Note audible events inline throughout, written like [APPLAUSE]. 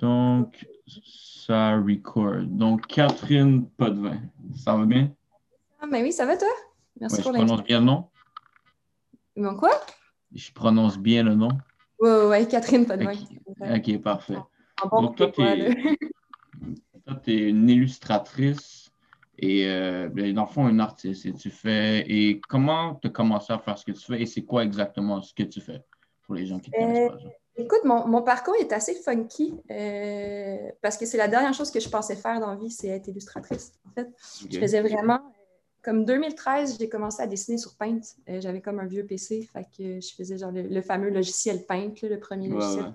Donc, ça record. Donc, Catherine Potvin. Ça va bien? Ah, ben oui, ça va toi? Merci pour Je prononce bien le nom? Bon, quoi? Je prononce bien le nom? Oui, oui, ouais, Catherine Potvin. Ok, parfait. Donc, toi, tu es, une illustratrice et, euh, ben, dans le fond, une artiste. Et tu fais. Et comment tu as commencé à faire ce que tu fais et c'est quoi exactement ce que tu fais pour les gens qui ne connaissent pas? Écoute, mon, parcours est assez funky euh, parce que c'est la dernière chose que je pensais faire dans la vie, c'est être illustratrice. En fait, je faisais vraiment. Comme 2013, j'ai commencé à dessiner sur Paint. Euh, j'avais comme un vieux PC, fait que je faisais genre le, fameux logiciel Paint, le premier logiciel.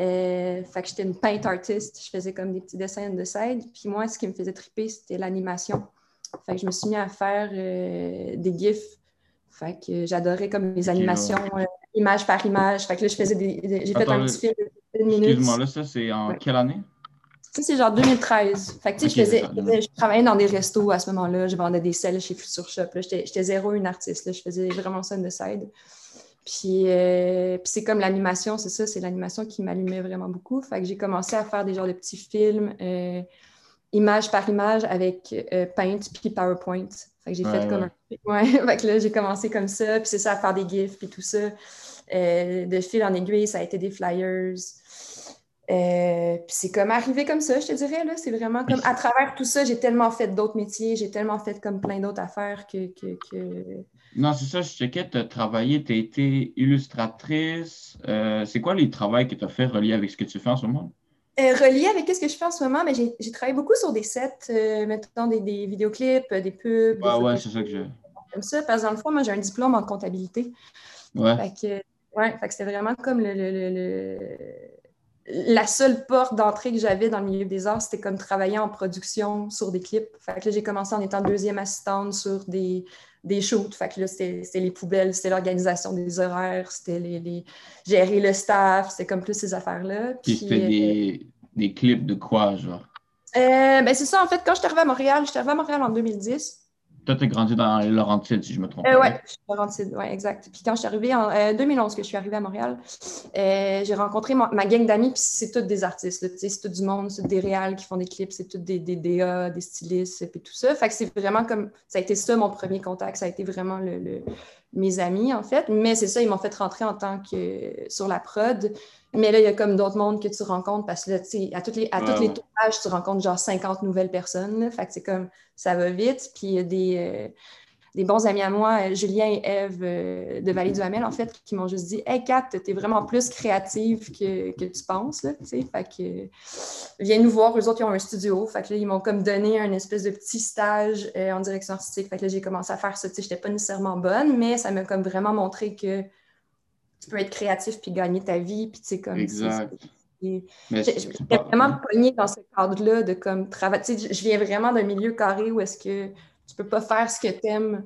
Euh, fait que j'étais une paint artist. Je faisais comme des petits dessins de side. Puis moi, ce qui me faisait triper, c'était l'animation. Fait que je me suis mis à faire des GIFs. Fait que j'adorais comme les animations image par image. Fait que là, je faisais des. j'ai fait un petit film de minutes. Excuse-moi, là, ça, c'est en quelle année? Ça, c'est genre 2013. Fait que, tu sais, je, faisais, je travaillais dans des restos à ce moment-là. Je vendais des selles chez Future Shop. J'étais zéro une artiste. Là. Je faisais vraiment ça de side. Puis, euh, puis c'est comme l'animation, c'est ça, c'est l'animation qui m'allumait vraiment beaucoup. Fait que j'ai commencé à faire des genres de petits films, euh, image par image, avec euh, Paint puis PowerPoint. Fait que j'ai fait comme un... Ouais, [LAUGHS] fait que là, j'ai commencé comme ça, puis c'est ça, à faire des gifs, puis tout ça. Euh, de fil en aiguille, ça a été des flyers. Euh, puis c'est comme arrivé comme ça, je te dirais. Là. C'est vraiment comme à travers tout ça, j'ai tellement fait d'autres métiers, j'ai tellement fait comme plein d'autres affaires que. Non, c'est ça, je checkais, tu as travaillé, tu as été illustratrice. Euh, c'est quoi les travaux que tu as fait reliés avec ce que tu fais en ce moment? relié avec ce que je fais en ce moment, mais j'ai travaillé beaucoup sur des sets, mettons des, des, vidéoclips, des pubs. Ah ouais, c'est ça que je. Comme ça, parce que dans le fond, moi, j'ai un diplôme en comptabilité. Ouais. Fait que, oui, c'était vraiment comme le, la seule porte d'entrée que j'avais dans le milieu des arts, c'était comme travailler en production sur des clips. Fait que là, j'ai commencé en étant deuxième assistante sur des, des shoots. Fait que là, c'était les poubelles, c'était l'organisation des horaires, c'était les, gérer le staff, c'était comme plus ces affaires-là. Puis, c'était des, euh, des, clips de quoi, genre? Euh, ben, c'est ça, en fait, quand je suis arrivée à Montréal, je suis arrivée à Montréal en 2010. Toi, tu as grandi dans les Laurentides, si je me trompe euh, Oui, je suis Laurentides, oui, exact. Puis quand je suis arrivée en 2011, euh, que je suis arrivée à Montréal, euh, j'ai rencontré ma, gang d'amis, puis c'est tous des artistes, c'est tout du monde, c'est des réals qui font des clips, c'est tous des, des DA, des stylistes, puis tout ça. Fait que c'est vraiment comme, ça a été ça mon premier contact, ça a été vraiment le mes amis, en fait. Mais c'est ça, ils m'ont fait rentrer en tant que sur la prod. Mais là, il y a comme d'autres mondes que tu rencontres parce que là, tu sais, à toutes les, à toutes les tournages, tu rencontres genre 50 nouvelles personnes. Fait que c'est comme ça va vite. Puis il y a des, euh, des bons amis à moi, euh, Julien et Eve euh, de Vallée du Hamel, en fait, qui m'ont juste dit Hey Kat, t'es vraiment plus créative que, que tu penses. Là, fait que viens nous voir, eux autres, ils ont un studio. Fait que là, ils m'ont comme donné un espèce de petit stage en direction artistique. Fait que là, j'ai commencé à faire ça. Je n'étais pas nécessairement bonne, mais ça m'a comme vraiment montré que tu peux être créatif puis gagner ta vie. Puis, tu sais, comme. Exact. J'étais vraiment pognée dans ce cadre-là de comme travailler. Je viens vraiment d'un milieu carré où est-ce que tu peux pas faire ce que tu aimes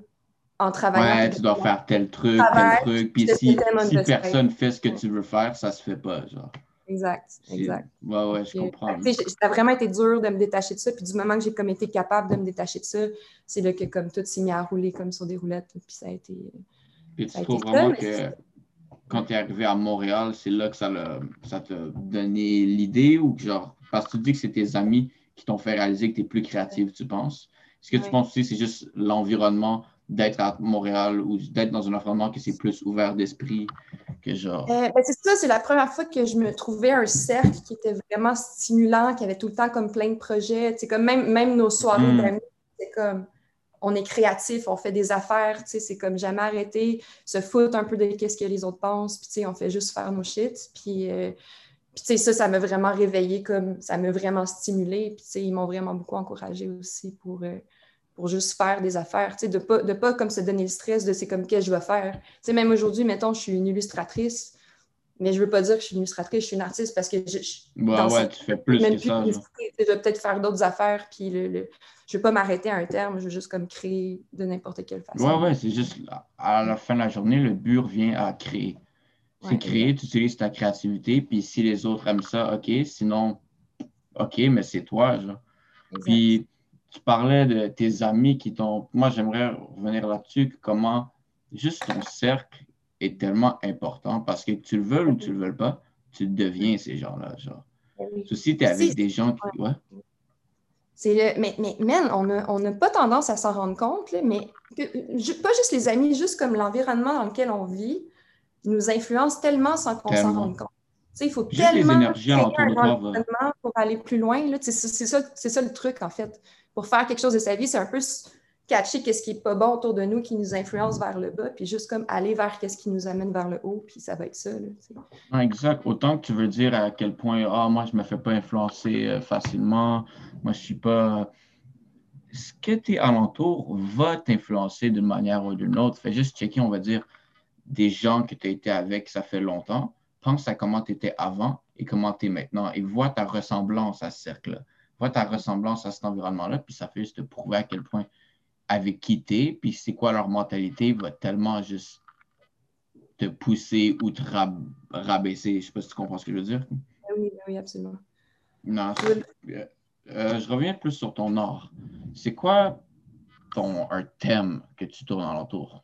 en travaillant. Ouais, tu dois faire tel truc, tel truc. Puis si, si personne fait ce que tu veux faire, ça se fait pas, genre. Exact, exact. Ouais, ouais, je comprends. Ça a vraiment été dur de me détacher de ça. Puis du moment que j'ai comme été capable de me détacher de ça, c'est là que comme tout s'est mis à rouler comme sur des roulettes. Puis ça a été. Puis tu trouves vraiment que quand tu es arrivé à Montréal, c'est là que ça, ça t'a donné l'idée ou genre, parce que tu dis que c'est tes amis qui t'ont fait réaliser que tu es plus créative, tu penses? Est-ce que tu penses aussi que c'est juste l'environnement d'être à Montréal ou d'être dans un environnement qui c'est plus ouvert d'esprit que genre? Euh, ben, c'est ça, c'est la première fois que je me trouvais un cercle qui était vraiment stimulant, qui avait tout le temps comme plein de projets. C'est comme même, même nos soirées mm. d'amis, c'est comme on est créatif, on fait des affaires, c'est comme jamais arrêter, se foutre un peu de ce que les autres pensent, puis on fait juste faire nos shit. Puis, euh, ça, ça m'a vraiment réveillé, comme ça m'a vraiment stimulé. Puis ils m'ont vraiment beaucoup encouragé aussi pour, euh, pour juste faire des affaires, de ne pas, de pas comme se donner le stress de c'est comme que je vais faire. même aujourd'hui, mettons, je suis une illustratrice, mais je ne veux pas dire que je suis une illustratrice, je suis une artiste parce que je. Bah ouais, tu fais plus que ça. Je vais peut-être faire d'autres affaires, puis le, le je ne veux pas m'arrêter à un terme, je veux juste comme créer de n'importe quelle façon. Ouais, ouais, c'est juste à la fin de la journée, le but revient à créer. C'est créer, tu utilises ta créativité, puis si les autres aiment ça, OK, sinon, OK, mais c'est toi, genre. Puis tu parlais de tes amis qui t'ont. Moi, j'aimerais revenir là-dessus, comment juste ton cercle est tellement important parce que tu le veux ou tu le veux pas, tu deviens ces gens-là. Genre. Ceci, tu es avec des gens qui. Ouais. Mais, mais man, on n'a pas tendance à s'en rendre compte, mais pas juste les amis, juste comme l'environnement dans lequel on vit nous influence tellement sans qu'on s'en rende compte. il faut tellement un pour aller plus loin. C'est ça, ça le truc, en fait. Pour faire quelque chose de sa vie, c'est un peu catcher qu'est-ce qui n'est pas bon autour de nous, qui nous influence vers le bas, puis juste comme aller vers qu'est-ce qui nous amène vers le haut, puis ça va être ça. exact. Autant que tu veux dire à quel point, ah, moi, je me fais pas influencer euh, facilement, moi, je suis pas. Ce que tu es alentour va t'influencer d'une manière ou d'une autre. Fais juste checker, on va dire, des gens que tu as été avec, ça fait longtemps. Pense à comment tu étais avant et comment tu es maintenant et vois ta ressemblance à ce cercle-là. Vois ta ressemblance à cet environnement-là, puis ça fait juste te prouver à quel point avec qui t'es, puis c'est quoi leur mentalité, va tellement juste te pousser ou te rabaisser. Je sais pas si tu comprends ce que je veux dire. Ah oui, oui, absolument. Non, euh, euh, je reviens plus sur ton art. C'est quoi ton un thème que tu tournes alentour?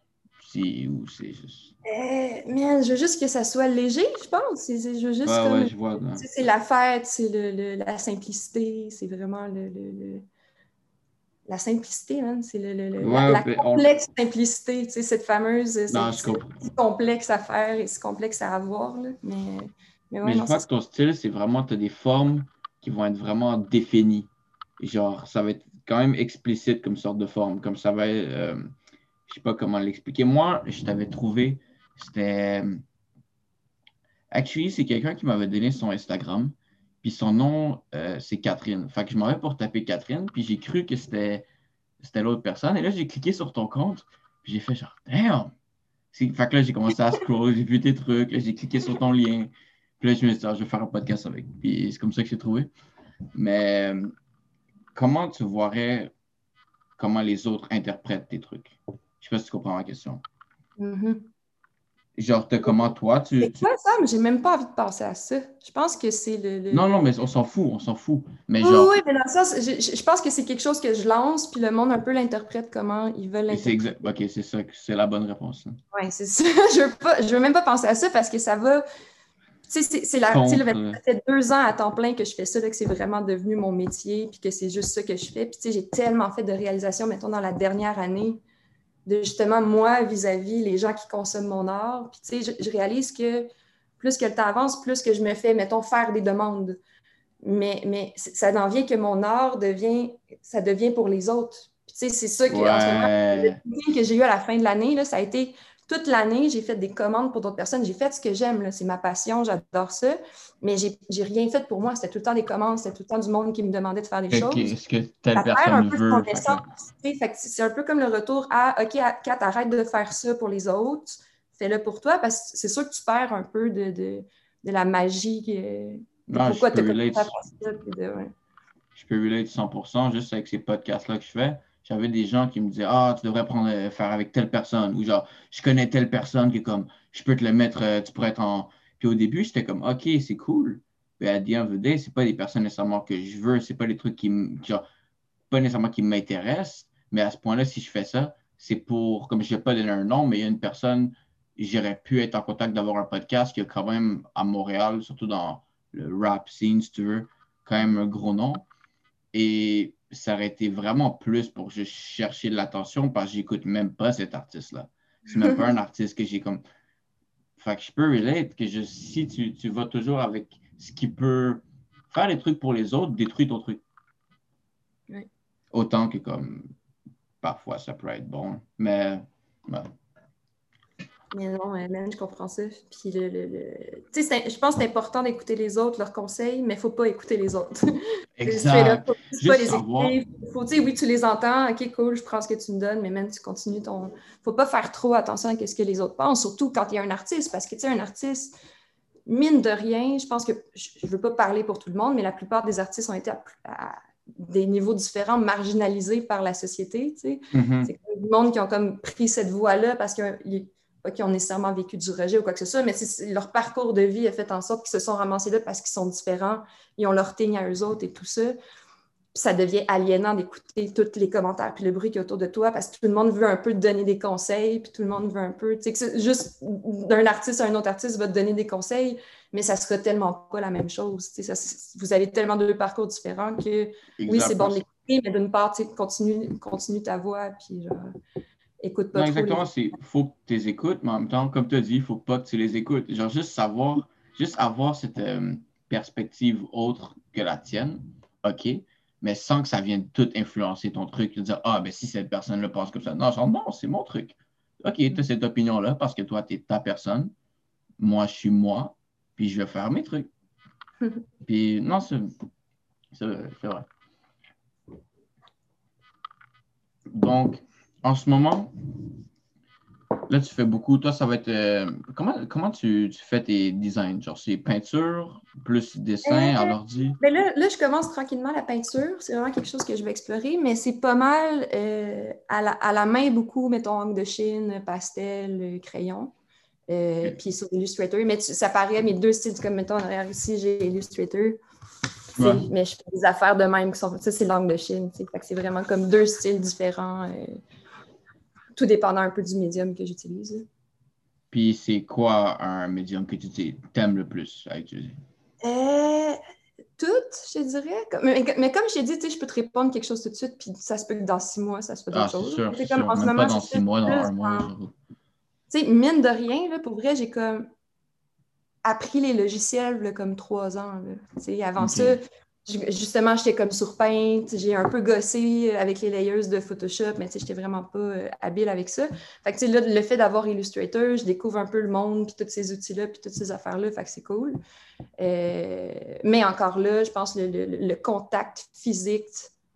Si, ou c'est juste. Euh, je veux juste que ça soit léger, je pense. Je veux juste ouais, je vois. C'est la fête, c'est le, la simplicité, c'est vraiment le la simplicité, c'est le, la, complexe simplicité, tu sais, cette fameuse non, si complexe à faire et si complexe à avoir. Là. Mais, mais, ouais, mais je crois que ton style, c'est vraiment, tu as des formes qui vont être vraiment définies. genre, ça va être quand même explicite comme sorte de forme. Comme ça va être, euh, je sais pas comment l'expliquer. Moi, je t'avais trouvé, c'était. Actually, c'est quelqu'un qui m'avait donné son Instagram. Puis son nom, euh, c'est Catherine. Fait que je m'en vais pour taper Catherine, puis j'ai cru que c'était, l'autre personne. Et là, j'ai cliqué sur ton compte, puis j'ai fait genre, damn! Fait que là, j'ai commencé à scroller, j'ai vu tes trucs, j'ai cliqué sur ton lien. Puis là, je me suis dit, ah, je vais faire un podcast avec. Puis c'est comme ça que j'ai trouvé. Mais comment tu verrais comment les autres interprètent tes trucs? Je sais pas si tu comprends ma question. Mm-hmm. Genre, comment toi, tu. C'est quoi ça? Mais j'ai même pas envie de penser à ça. Je pense que c'est le, Non, non, mais on s'en fout, on s'en fout. Mais oui, genre... oui, mais dans ça, je, je, pense que c'est quelque chose que je lance, puis le monde un peu l'interprète comment ils veulent l'interpréter. Exact... Ok, c'est ça, c'est la bonne réponse. Oui, c'est ça. [LAUGHS] je veux pas, je veux même pas penser à ça parce que ça va. Tu sais, c'est la. ça fait deux ans à temps plein que je fais ça, là, que c'est vraiment devenu mon métier, puis que c'est juste ça que je fais. Puis, tu sais, j'ai tellement fait de réalisations, mettons, dans la dernière année de justement moi vis-à-vis les gens qui consomment mon art. Puis, tu sais, je, réalise que plus que le temps avance, plus que je me fais, mettons, faire des demandes. Mais, mais ça n'en vient que mon art devient, ça devient pour les autres. Puis, tu sais, c'est ça que, que j'ai eu à la fin de l'année, ça a été toute l'année, j'ai fait des commandes pour d'autres personnes. J'ai fait ce que j'aime, c'est ma passion, j'adore ça. Mais j'ai rien fait pour moi. C'était tout le temps des commandes, c'était tout le temps du monde qui me demandait de faire des choses. Est-ce que telle personne veut? C'est un peu comme le retour à OK, Kat, arrête de faire ça pour les autres, fais-le pour toi, parce que c'est sûr que tu perds un peu de, de, de la magie. non, pourquoi tu as Je peux relate 100% juste avec ces podcasts-là que je fais j'avais des gens qui me disaient Ah, tu devrais prendre, euh, faire avec telle personne. Ou genre, je connais telle personne qui est comme, je peux te le mettre, euh, tu pourrais être en. Puis au début, j'étais comme, OK, c'est cool. Mais à the end of the c'est pas des personnes nécessairement que je veux, c'est pas des trucs qui, genre, pas nécessairement qui m'intéressent. Mais à ce point-là, si je fais ça, c'est pour, comme je n'ai pas donné un nom, mais il y a une personne, j'aurais pu être en contact d'avoir un podcast qui a quand même à Montréal, surtout dans le rap scene, si tu veux, quand même un gros nom. Et ça aurait été vraiment plus pour juste chercher de l'attention parce que j'écoute même pas cet artiste-là. C'est même pas un [LAUGHS] artiste que j'ai comme. Fait que je peux relate que je, si tu, tu, vas toujours avec ce qui peut faire des trucs pour les autres, détruire ton truc. Autant que comme parfois ça peut être bon. Mais mais non, même, je comprends ça. Puis le, je pense que c'est important d'écouter les autres, leurs conseils, mais il ne faut pas écouter les autres. [LAUGHS] Exact. faut pas les écouter. Faut, oui, tu les entends, ok, cool, je prends ce que tu me donnes, mais même tu continues ton. faut pas faire trop attention à ce que les autres pensent, surtout quand il y a un artiste, parce que tu sais, un artiste, mine de rien, je pense que je ne veux pas parler pour tout le monde, mais la plupart des artistes ont été à, des niveaux différents, marginalisés par la société. Tu sais. Mm-hmm. C'est du monde qui ont comme pris cette voie-là parce qu'ils pas qu'ils ont nécessairement vécu du rejet ou quoi que ce soit, mais leur parcours de vie a fait en sorte qu'ils se sont ramassés là parce qu'ils sont différents, ils ont leur teigné à eux autres et tout ça. ça devient aliénant d'écouter tous les commentaires puis le bruit qui est autour de toi parce que tout le monde veut un peu te donner des conseils puis tout le monde veut un peu, tu sais, juste d'un artiste à un autre artiste va te donner des conseils, mais ça sera tellement pas la même chose. Tu sais, vous avez tellement deux parcours différents que oui, c'est bon d'écouter, mais d'une part, tu sais, continue, continue ta voix puis genre, écoute pas non, Exactement, il faut que tu les écoutes, mais en même temps, comme tu as dit, il faut pas que tu les écoutes. Genre, juste savoir, juste avoir cette euh, perspective autre que la tienne, OK, mais sans que ça vienne tout influencer ton truc, de dire Ah, ben si cette personne le pense comme ça. Non, genre, non, c'est mon truc. OK, tu as cette opinion-là parce que toi, tu es ta personne. Moi, je suis moi, puis je vais faire mes trucs. [LAUGHS] puis non, c'est vrai. Donc, en ce moment, Là, tu fais beaucoup. Toi, ça va être. Euh, comment comment tu, tu, fais tes designs? Genre, c'est peinture plus dessin à euh, l'ordi? Ben là, là, je commence tranquillement la peinture. C'est vraiment quelque chose que je vais explorer, mais c'est pas mal euh, à, la, à, la, main, beaucoup, mettons, encre de Chine, pastel, crayon. Puis sur Illustrator. Mais ça paraît, mes deux styles, comme mettons, en arrière ici, j'ai Illustrator. Mais je fais des affaires de même qui sont. Ça, c'est l'angle de Chine. C'est vraiment comme deux styles différents tout dépendant un peu du médium que j'utilise. Puis c'est quoi un médium que tu aimes le plus à utiliser? Euh, tout, je dirais. Mais, comme je t'ai dit, je peux te répondre quelque chose tout de suite, puis ça se peut que dans six mois, ça se fait d'autres ah, choses. Sûr, c'est comme en ce moment, dans six mois, dans un mois. Tu sais, mine de rien, là, pour vrai, j'ai comme appris les logiciels comme trois ans. Là. Avant ça, justement, j'étais comme sur Paint, j'ai un peu gossé avec les layers de Photoshop, mais j'étais vraiment pas euh, habile avec ça. Fait que là, le fait d'avoir Illustrator, je découvre un peu le monde, puis tous ces outils-là, puis toutes ces affaires-là, fait que c'est cool. Euh, mais encore là, je pense le, le, contact physique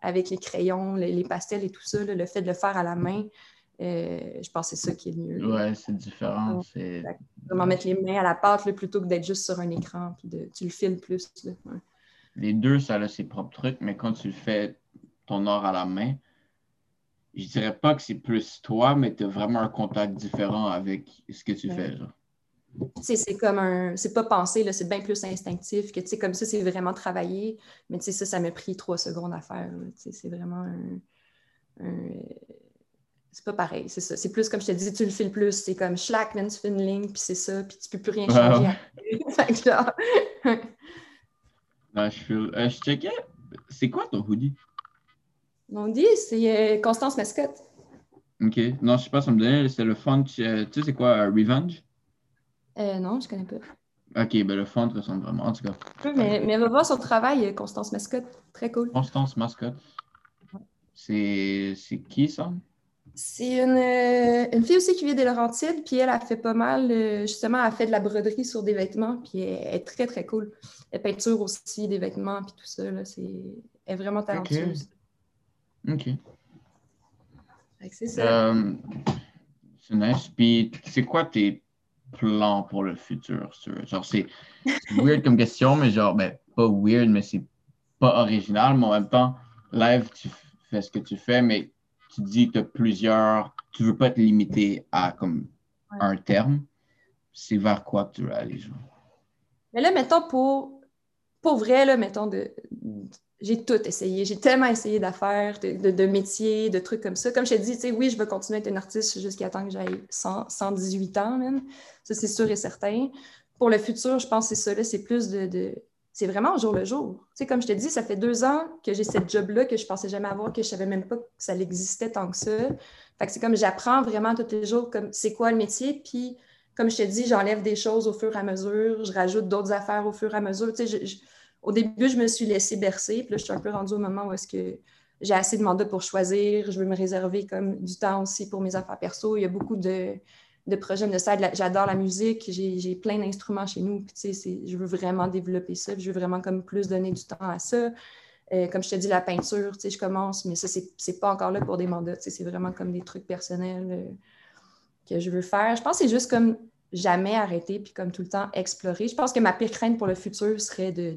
avec les crayons, les, pastels et tout ça, le fait de le faire à la main, euh, je pense que c'est ça qui est le mieux. Ouais, c'est différent. C'est vraiment mettre les mains à la pâte plutôt que d'être juste sur un écran, puis de, tu le filmes plus. Là, les deux, ça a ses propres trucs, mais quand tu le fais ton art à la main, je dirais pas que c'est plus toi, mais tu as vraiment un contact différent avec ce que tu fais. C'est comme un. C'est pas pensé, c'est bien plus instinctif que, tu sais, comme ça, c'est vraiment travaillé. Mais, tu sais, ça, ça m'a pris trois secondes à faire. C'est vraiment un. C'est pas pareil, c'est ça. C'est plus comme je te dis, tu le fais le plus. C'est comme schlack, tu fais une ligne, puis c'est ça, puis tu peux plus rien changer. [LAUGHS] je, euh, je checkais. C'est quoi ton hoodie? Mon hoodie, c'est euh, Constance Mascotte. OK. Non, je sais pas, ça me donnait, c'est le font. Tu sais, c'est quoi, Revenge? Euh, non, je connais pas. OK, ben le font ressemble vraiment, en tout cas. mais, mais va voir son travail, Constance Mascotte. Très cool. Constance Mascotte. C'est qui, ça? C'est une, une, fille aussi qui vient des Laurentides, puis elle a fait pas mal, justement, elle a fait de la broderie sur des vêtements, puis elle est très, très cool. Elle peinture aussi des vêtements, puis tout ça. Là, c'est... Elle est vraiment talentueuse. OK. C'est ça. Euh, c'est nice. Puis, c'est quoi tes plans pour le futur? Genre, c'est weird comme question, mais genre, ben, pas weird, mais c'est pas original, mais en même temps, live, tu fais ce que tu fais, mais tu dis que tu as plusieurs, tu veux pas te limiter à comme un terme. C'est vers quoi que tu veux aller, genre? Mais là, mettons, pour pour vrai, là, mettons, de, j'ai tout essayé. J'ai tellement essayé d'affaires, de, de, métiers, de trucs comme ça. Comme je t'ai dit, oui, je veux continuer à être une artiste jusqu'à temps que j'aille 118 ans, même. Ça, c'est sûr et certain. Pour le futur, je pense que c'est ça, c'est plus de, c'est vraiment au jour le jour. Tu comme je te dis, ça fait deux ans que j'ai cette job-là que je pensais jamais avoir, que je savais même pas que ça existait tant que ça. Fait que c'est comme j'apprends vraiment tous les jours comme c'est quoi le métier, puis comme je te dis, j'enlève des choses au fur et à mesure, je rajoute d'autres affaires au fur et à mesure. Tu au début, je me suis laissée bercer, puis là, je suis un peu rendue au moment où est-ce j'ai assez de mandats pour choisir, je veux me réserver comme du temps aussi pour mes affaires perso. Il y a beaucoup de, projets de ça. J'adore la musique, j'ai plein d'instruments chez nous, puis je veux vraiment développer ça, je veux vraiment comme plus donner du temps à ça. Euh, comme je te dis, la peinture, tu sais, je commence, mais ça, c'est pas encore là pour des mandats, tu sais, c'est vraiment comme des trucs personnels. Euh, que je veux faire. Je pense que c'est juste comme jamais arrêter puis comme tout le temps explorer. Je pense que ma pire crainte pour le futur serait de,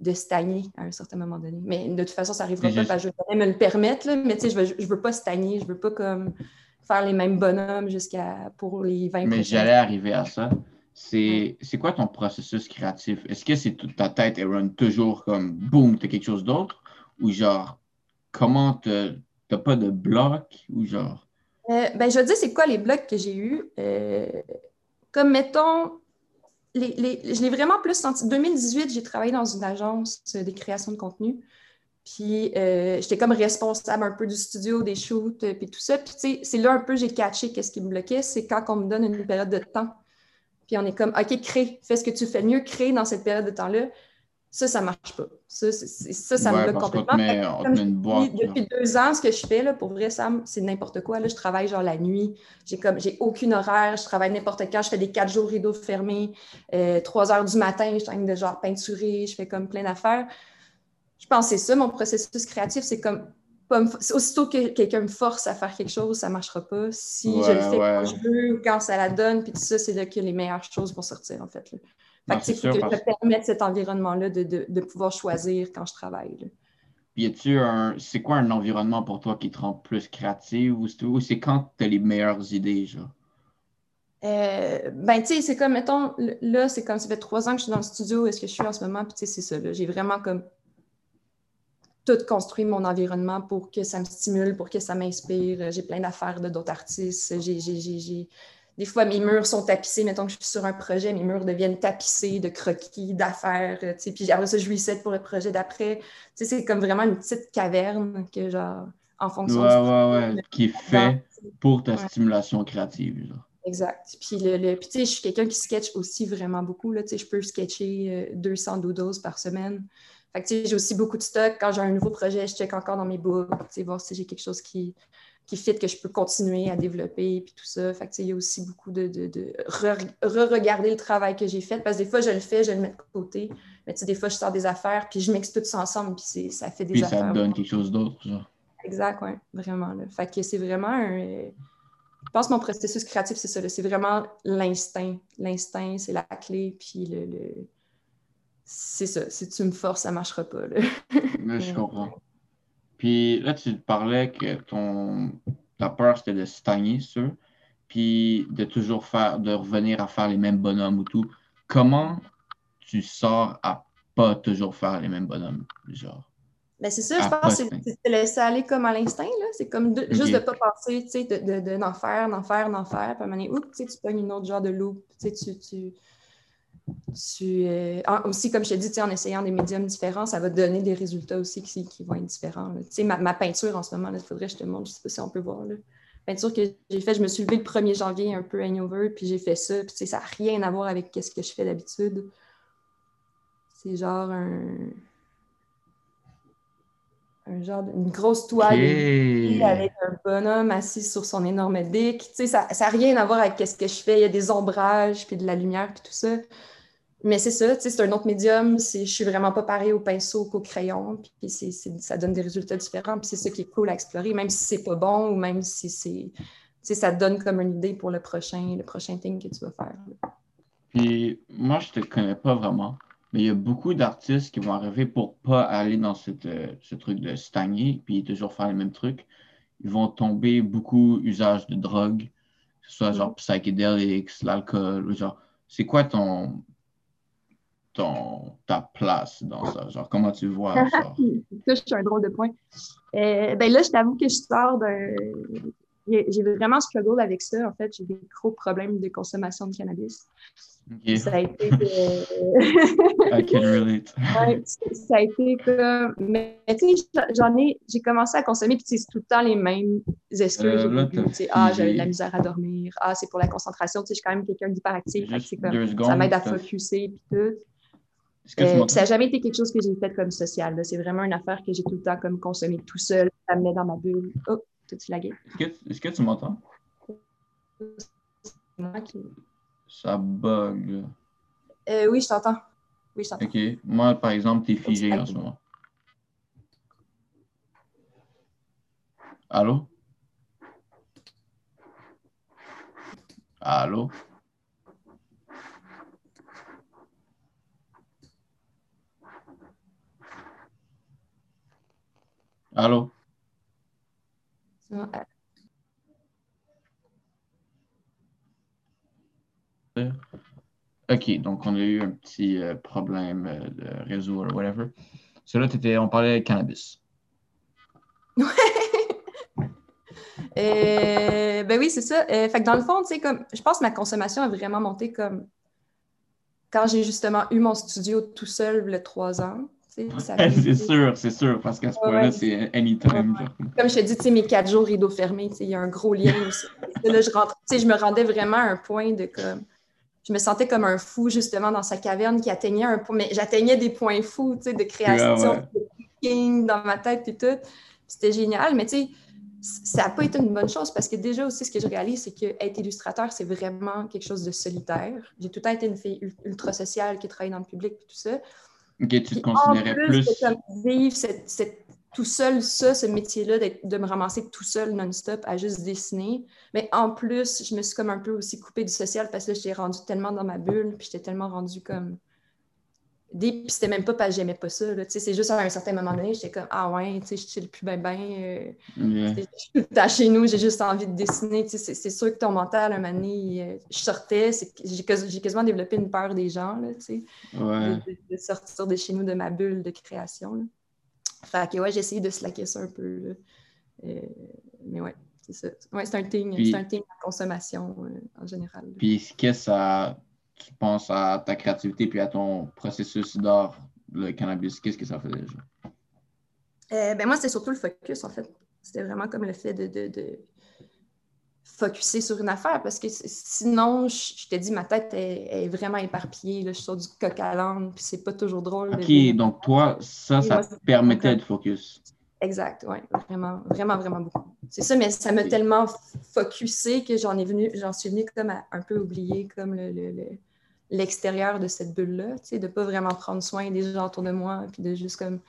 de, stagner à un certain moment donné. Mais de toute façon, ça n'arrivera pas parce que je vais me le permettre. Là, mais tu sais, je veux, je veux pas stagner. Je veux pas comme faire les mêmes bonhommes jusqu'à pour les 20 Mais j'allais arriver à ça. C'est quoi ton processus créatif? Est-ce que c'est toute ta tête, elle run toujours comme boum, tu as quelque chose d'autre? Ou genre, comment tu n'as pas de bloc? Ou genre? Euh, ben, je veux dire, c'est quoi les blocs que j'ai eus? Euh, comme, mettons, les, je l'ai vraiment plus senti. 2018, j'ai travaillé dans une agence de création de contenu. Puis euh, j'étais comme responsable un peu du studio, des shoots, puis tout ça. Puis tu sais, c'est là un peu j'ai catché qu'est-ce qui me bloquait, c'est quand on me donne une période de temps. Puis on est comme, OK, crée, fais ce que tu fais mieux, crée dans cette période de temps-là ça, ça ne marche pas. Ça, ça, ça me bloque complètement. depuis deux ans, ce que je fais, là, pour vrai, Sam, c'est n'importe quoi. Là, je travaille genre la nuit. J'ai comme j'ai aucune horaire. Je travaille n'importe quand. Je fais des quatre jours rideaux fermés. Euh, trois heures du matin, je suis de genre peinturer. Je fais comme plein d'affaires. Je pense que c'est ça, mon processus créatif. C'est comme aussitôt que quelqu'un me force à faire quelque chose, ça ne marchera pas. Si je le fais quand je veux ou quand ça la donne, puis tout ça, c'est là que les meilleures choses vont sortir, en fait. Fait que, que je me permette cet environnement-là de, pouvoir choisir quand je travaille. Puis, tu un. C'est quoi un environnement pour toi qui te rend plus créatif ou c'est quand tu as les meilleures idées, genre? Euh, ben, tu sais, c'est comme, mettons, là, c'est comme ça fait trois ans que je suis dans le studio, est-ce que je suis en ce moment, puis tu sais, c'est ça, j'ai vraiment comme tout construit mon environnement pour que ça me stimule, pour que ça m'inspire. J'ai plein d'affaires de d'autres artistes. J'ai des fois, mes murs sont tapissés. Mettons que je suis sur un projet, mes murs deviennent tapissés de croquis, d'affaires. Puis après ça, je reset pour le projet d'après. C'est comme vraiment une petite caverne que, genre, en fonction ouais, ouais, ouais, qui est fait pour ta stimulation créative. Exact. Puis, le, puis tu sais, je suis quelqu'un qui sketch aussi vraiment beaucoup. Là, je peux sketcher 200 euh, doodles par semaine. Fait que, j'ai aussi beaucoup de stock. Quand j'ai un nouveau projet, je check encore dans mes books, voir si j'ai quelque chose qui, qui fit, que je peux continuer à développer, puis tout ça. Fait que, il y a aussi beaucoup de, de, re-regarder le travail que j'ai fait, parce que des fois, je le fais, je le mets de côté, mais des fois, je sors des affaires, puis je mixe tout ça ensemble, puis ça fait des puis affaires. ça donne quelque chose d'autre. Exact, oui, vraiment. Là. Fait que c'est vraiment un... Je pense que mon processus créatif, c'est ça, c'est vraiment l'instinct. L'instinct, c'est la clé, puis le... C'est ça, si tu me forces, ça ne marchera pas. Là. Je [LAUGHS] comprends. Puis là, tu parlais que ton, ta peur, c'était de stagner, sûr, puis de toujours faire, de revenir à faire les mêmes bonhommes ou tout. Comment tu sors à pas toujours faire les mêmes bonhommes, genre? Ben c'est ça, je pense que c'est te laisser aller comme à l'instinct, là. C'est comme juste de ne pas penser, tu sais, d'en de, de, faire, d'en faire, d'en faire, puis à un moment donné, oups, tu sais, tu pognes une autre genre de loupe, tu sais, tu, tu euh, aussi, comme je te dis, en essayant des médiums différents, ça va donner des résultats aussi qui, qui vont être différents. Ma, ma, peinture en ce moment, il faudrait que je te montre, je ne sais pas si on peut voir. La peinture que j'ai faite, je me suis levée le 1er janvier un peu hangover, puis j'ai fait ça. Puis ça n'a rien à voir avec ce que je fais d'habitude. C'est genre un. Un genre une grosse toile avec un bonhomme assis sur son énorme dick. ça n'a rien à voir avec ce que je fais. Il y a des ombrages, puis de la lumière, puis tout ça. Mais c'est ça, c'est un autre médium. Je suis vraiment pas pareil au pinceau qu'au crayon. Puis ça donne des résultats différents. Puis c'est ça qui est cool à explorer, même si c'est pas bon ou même si c'est. ça te donne comme une idée pour le prochain, le prochain thing que tu vas faire. Puis moi, je te connais pas vraiment, mais il y a beaucoup d'artistes qui vont arriver pour pas aller dans cette, euh, ce truc de stagner, puis toujours faire les mêmes trucs. Ils vont tomber beaucoup usage de drogue, que ce soit genre mm. psychedelics, l'alcool, genre. C'est quoi ton, ton, ta place dans ça? Genre, comment tu vois [LAUGHS] ça? ça, je suis un drôle de point. Euh, ben là, je t'avoue que je sors d'un. J'ai vraiment struggle avec ça. En fait, j'ai des gros problèmes de consommation de cannabis. Ça a été. [LAUGHS] I can relate. [LAUGHS] ouais, ça a été comme. Mais tu sais, j'en ai. J'ai commencé à consommer, puis c'est tout le temps les mêmes excuses. Euh, ah, j'avais de la misère à dormir. Ah, c'est pour la concentration. Tu sais, je suis quand même quelqu'un d'hyperactif. Ça m'aide à focuser, puis tout. Euh, ça n'a jamais été quelque chose que j'ai fait comme social. C'est vraiment une affaire que j'ai tout le temps comme consommé tout seul. Ça me met dans ma bulle. Oh, tout lagué. Est-ce que, tu m'entends? Moi qui... Ça bug. Euh, oui, je t'entends. Oui, je t'entends. OK. Moi, par exemple, tu es figé en ce moment. Allô? Allô? Allô? OK, donc on a eu un petit euh, problème euh, de réseau ou whatever. Cela, on parlait cannabis. [LAUGHS] Euh, ben oui, c'est ça. Fait que dans le fond, tu sais, comme, je pense que ma consommation a vraiment monté comme quand j'ai justement eu mon studio tout seul, le trois ans. [LAUGHS] c'est sûr, c'est sûr, parce qu'à ce point-là, c'est anytime. Comme je te dis, mes quatre jours rideau fermé, il y a un gros lien aussi. [LAUGHS] là, je, rentre, je me rendais vraiment à un point de comme. Je me sentais comme un fou, justement, dans sa caverne qui atteignait un point. Mais j'atteignais des points fous, de création, de dans ma tête et tout. C'était génial, mais tu sais ça n'a pas été une bonne chose parce que déjà aussi, ce que je réalise, c'est qu'être illustrateur, c'est vraiment quelque chose de solitaire. J'ai tout le temps été une fille ultra sociale qui travaille dans le public et tout ça. Ok, tu te considérais plus. De, vivre tout seul, ça, ce métier-là, de me ramasser tout seul non-stop à juste dessiner. Mais en plus, je me suis comme un peu aussi coupée du social parce que là, j'étais rendue tellement dans ma bulle, puis j'étais tellement rendue comme puis c'était même pas parce que j'aimais pas ça. C'est juste à un certain moment donné, j'étais comme Ah ouais, je chill plus bien, bien. Euh, yeah. chez nous, j'ai juste envie de dessiner. C'est sûr que ton mental, un moment donné, euh, je sortais, j'ai quasiment développé une peur des gens, là, ouais. de, sortir de chez nous, de ma bulle de création. Là. Fait que ouais, j'ai essayé de slacker ça un peu. Euh, mais ouais, c'est ça. Ouais, c'est un thing, c'est un thing de consommation en général. Puis qu'est-ce que ça tu penses à ta créativité puis à ton processus d'art, le cannabis, qu'est-ce que ça faisait déjà? Euh, ben moi, c'était surtout le focus, en fait. C'était vraiment comme le fait de, de, de focuser sur une affaire parce que sinon, je, te dis, ma tête est, vraiment éparpillée. Là, je suis sur du coq à l'âne, puis c'est pas toujours drôle. OK, donc toi, ça, ça te permettait de focus. Exact, oui, vraiment, vraiment, vraiment beaucoup. C'est ça, mais ça m'a tellement focusé que j'en ai venu, j'en suis venue comme à un peu oublier comme le, l'extérieur de cette bulle-là, tu sais, de ne pas vraiment prendre soin des gens autour de moi, puis de juste comme,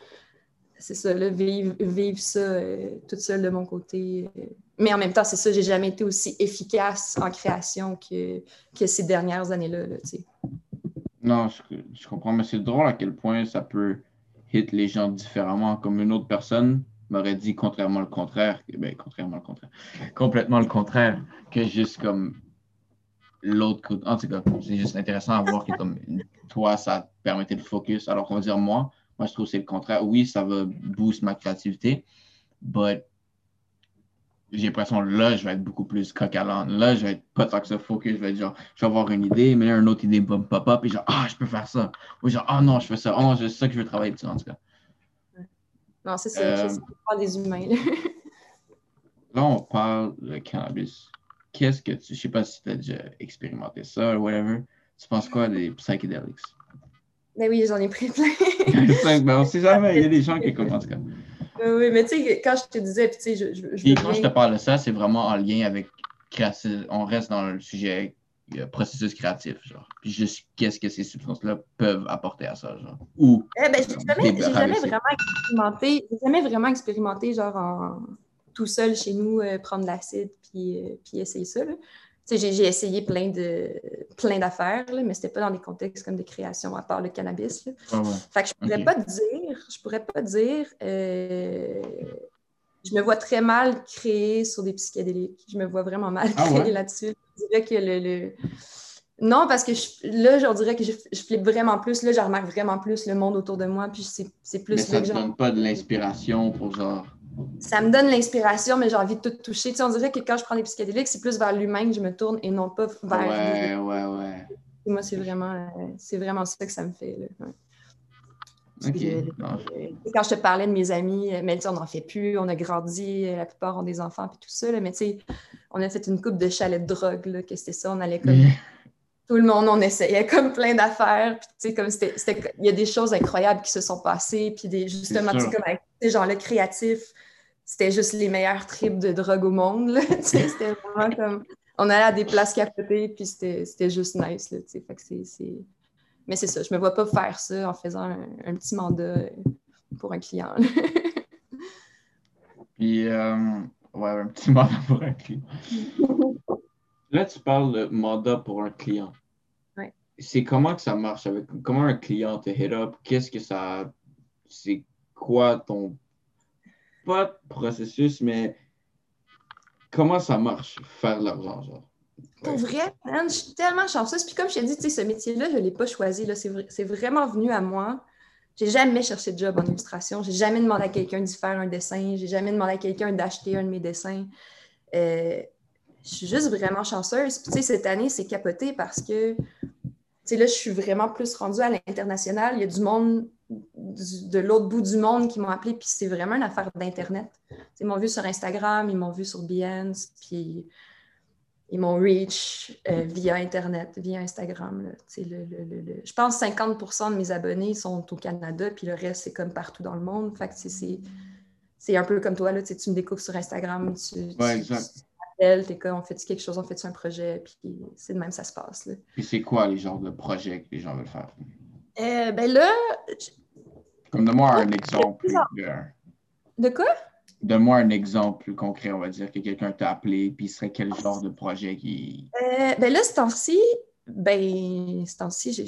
c'est ça, vivre, vivre ça euh, toute seule de mon côté. Euh. Mais en même temps, c'est ça, j'ai jamais été aussi efficace en création que, ces dernières années-là. Non, je, comprends, mais c'est drôle à quel point ça peut hit les gens différemment. Comme une autre personne m'aurait dit contrairement le contraire, ben, contrairement le contraire, complètement le contraire, que juste comme l'autre côté. En tout cas, c'est juste intéressant à voir que comme toi, ça te permettait de focus. Alors qu'on va dire moi, moi je trouve que c'est le contraire. Oui, ça va booster ma créativité, mais j'ai l'impression là, je vais être beaucoup plus coq à Là, je vais être pas tant que ça focus. Je vais être genre, je vais avoir une idée, mais là, une autre idée va pop-up et genre, ah, je peux faire ça. Ou genre, ah non, je fais ça. Oh non, c'est ça que je veux travailler dessus, en tout cas. Non, c'est ça. Euh, c'est pas des humains. là, on parle de cannabis qu'est-ce que tu. Je sais pas si tu as déjà expérimenté ça ou whatever. Tu penses quoi des psychedelics? Ben oui, j'en ai pris plein. [LAUGHS] ben, on sait jamais, il y a des gens qui écoutent en tout cas. oui, mais tu sais, quand je te disais, tu sais, je, je, quand je te parle de ça, c'est vraiment en lien avec créatif. On reste dans le sujet processus créatif, genre. Puis juste qu'est-ce que ces substances-là peuvent apporter à ça, genre? Ou. Eh ben, j'ai jamais, jamais vraiment expérimenté, j'ai jamais vraiment expérimenté, genre, en tout seul chez nous, euh, prendre l'acide puis, euh, puis essayer ça. J'ai essayé plein de plein d'affaires, mais c'était pas dans des contextes comme de création, à part le cannabis. Ah fait que je pourrais pas te dire, je pourrais pas dire, euh, je me vois très mal créer sur des psychédéliques. Je me vois vraiment mal ah créer là-dessus. Je dirais que le, Non, parce que là, je dirais que je, je, flippe vraiment plus. Là, je remarque vraiment plus le monde autour de moi. Puis c'est plus. Mais ça ne donne pas de l'inspiration pour genre ça me donne l'inspiration, mais j'ai envie de tout toucher. Tu sais, on dirait que quand je prends des psychédéliques, c'est plus vers l'humain que je me tourne et non pas vers. Ouais, ouais, ouais. moi, c'est vraiment, c'est vraiment ça que ça me fait. Là. quand je te parlais de mes amis, mais on n'en fait plus, on a grandi, la plupart ont des enfants et tout ça, mais tu sais, on a fait une coupe de chalets de drogue, là, que c'était ça, on allait comme. Tout le monde, on essayait comme plein d'affaires. Puis, tu sais, comme c'était. Il y a des choses incroyables qui se sont passées. Puis, des, justement, tu sais, comme avec ces gens-là créatifs, c'était juste les meilleurs trips de drogue au monde. [LAUGHS] c'était vraiment comme. On allait à des places capotées, puis c'était juste nice. Là, fait que c'est, Mais c'est ça, je me vois pas faire ça en faisant un, petit mandat pour un client. puis, euh, ouais, un petit mandat pour un client. [LAUGHS] Là, tu parles de mandat pour un client. Ouais. C'est comment que ça marche avec comment un client te hit up? Qu'est-ce que ça. C'est quoi ton pas processus, mais comment ça marche, faire de l'argent, genre? Pour vrai, je suis tellement chanceuse. Puis comme je t'ai dit, ce métier-là, je ne l'ai pas choisi. C'est vraiment venu à moi. J'ai jamais cherché de job en illustration. J'ai jamais demandé à quelqu'un d'y faire un dessin. J'ai jamais demandé à quelqu'un d'acheter un de mes dessins. Euh, je suis juste vraiment chanceuse. tu sais, cette année, c'est capoté parce que, tu sais, là, je suis vraiment plus rendue à l'international. Il y a du monde de l'autre bout du monde qui m'ont appelé, puis c'est vraiment une affaire d'Internet. Ils m'ont vu sur Instagram, ils m'ont vu sur Behance, puis ils m'ont reach euh, via Internet, via Instagram. je pense que 50 de mes abonnés sont au Canada, puis le reste, c'est comme partout dans le monde. Fait c'est un peu comme toi, là, tu me découvres sur Instagram, tu, ouais, exact. t'es comme, on fait quelque chose, on fait un projet, puis c'est de même ça se passe. Là. Puis c'est quoi les genres de projets que les gens veulent faire? Euh, ben là... Comme donne-moi un exemple. De quoi? Donne-moi un exemple plus concret, on va dire, que quelqu'un t'a appelé, puis serait quel genre de projet qui. Euh, ben là, ce temps-ci, ben, ce temps-ci, j'ai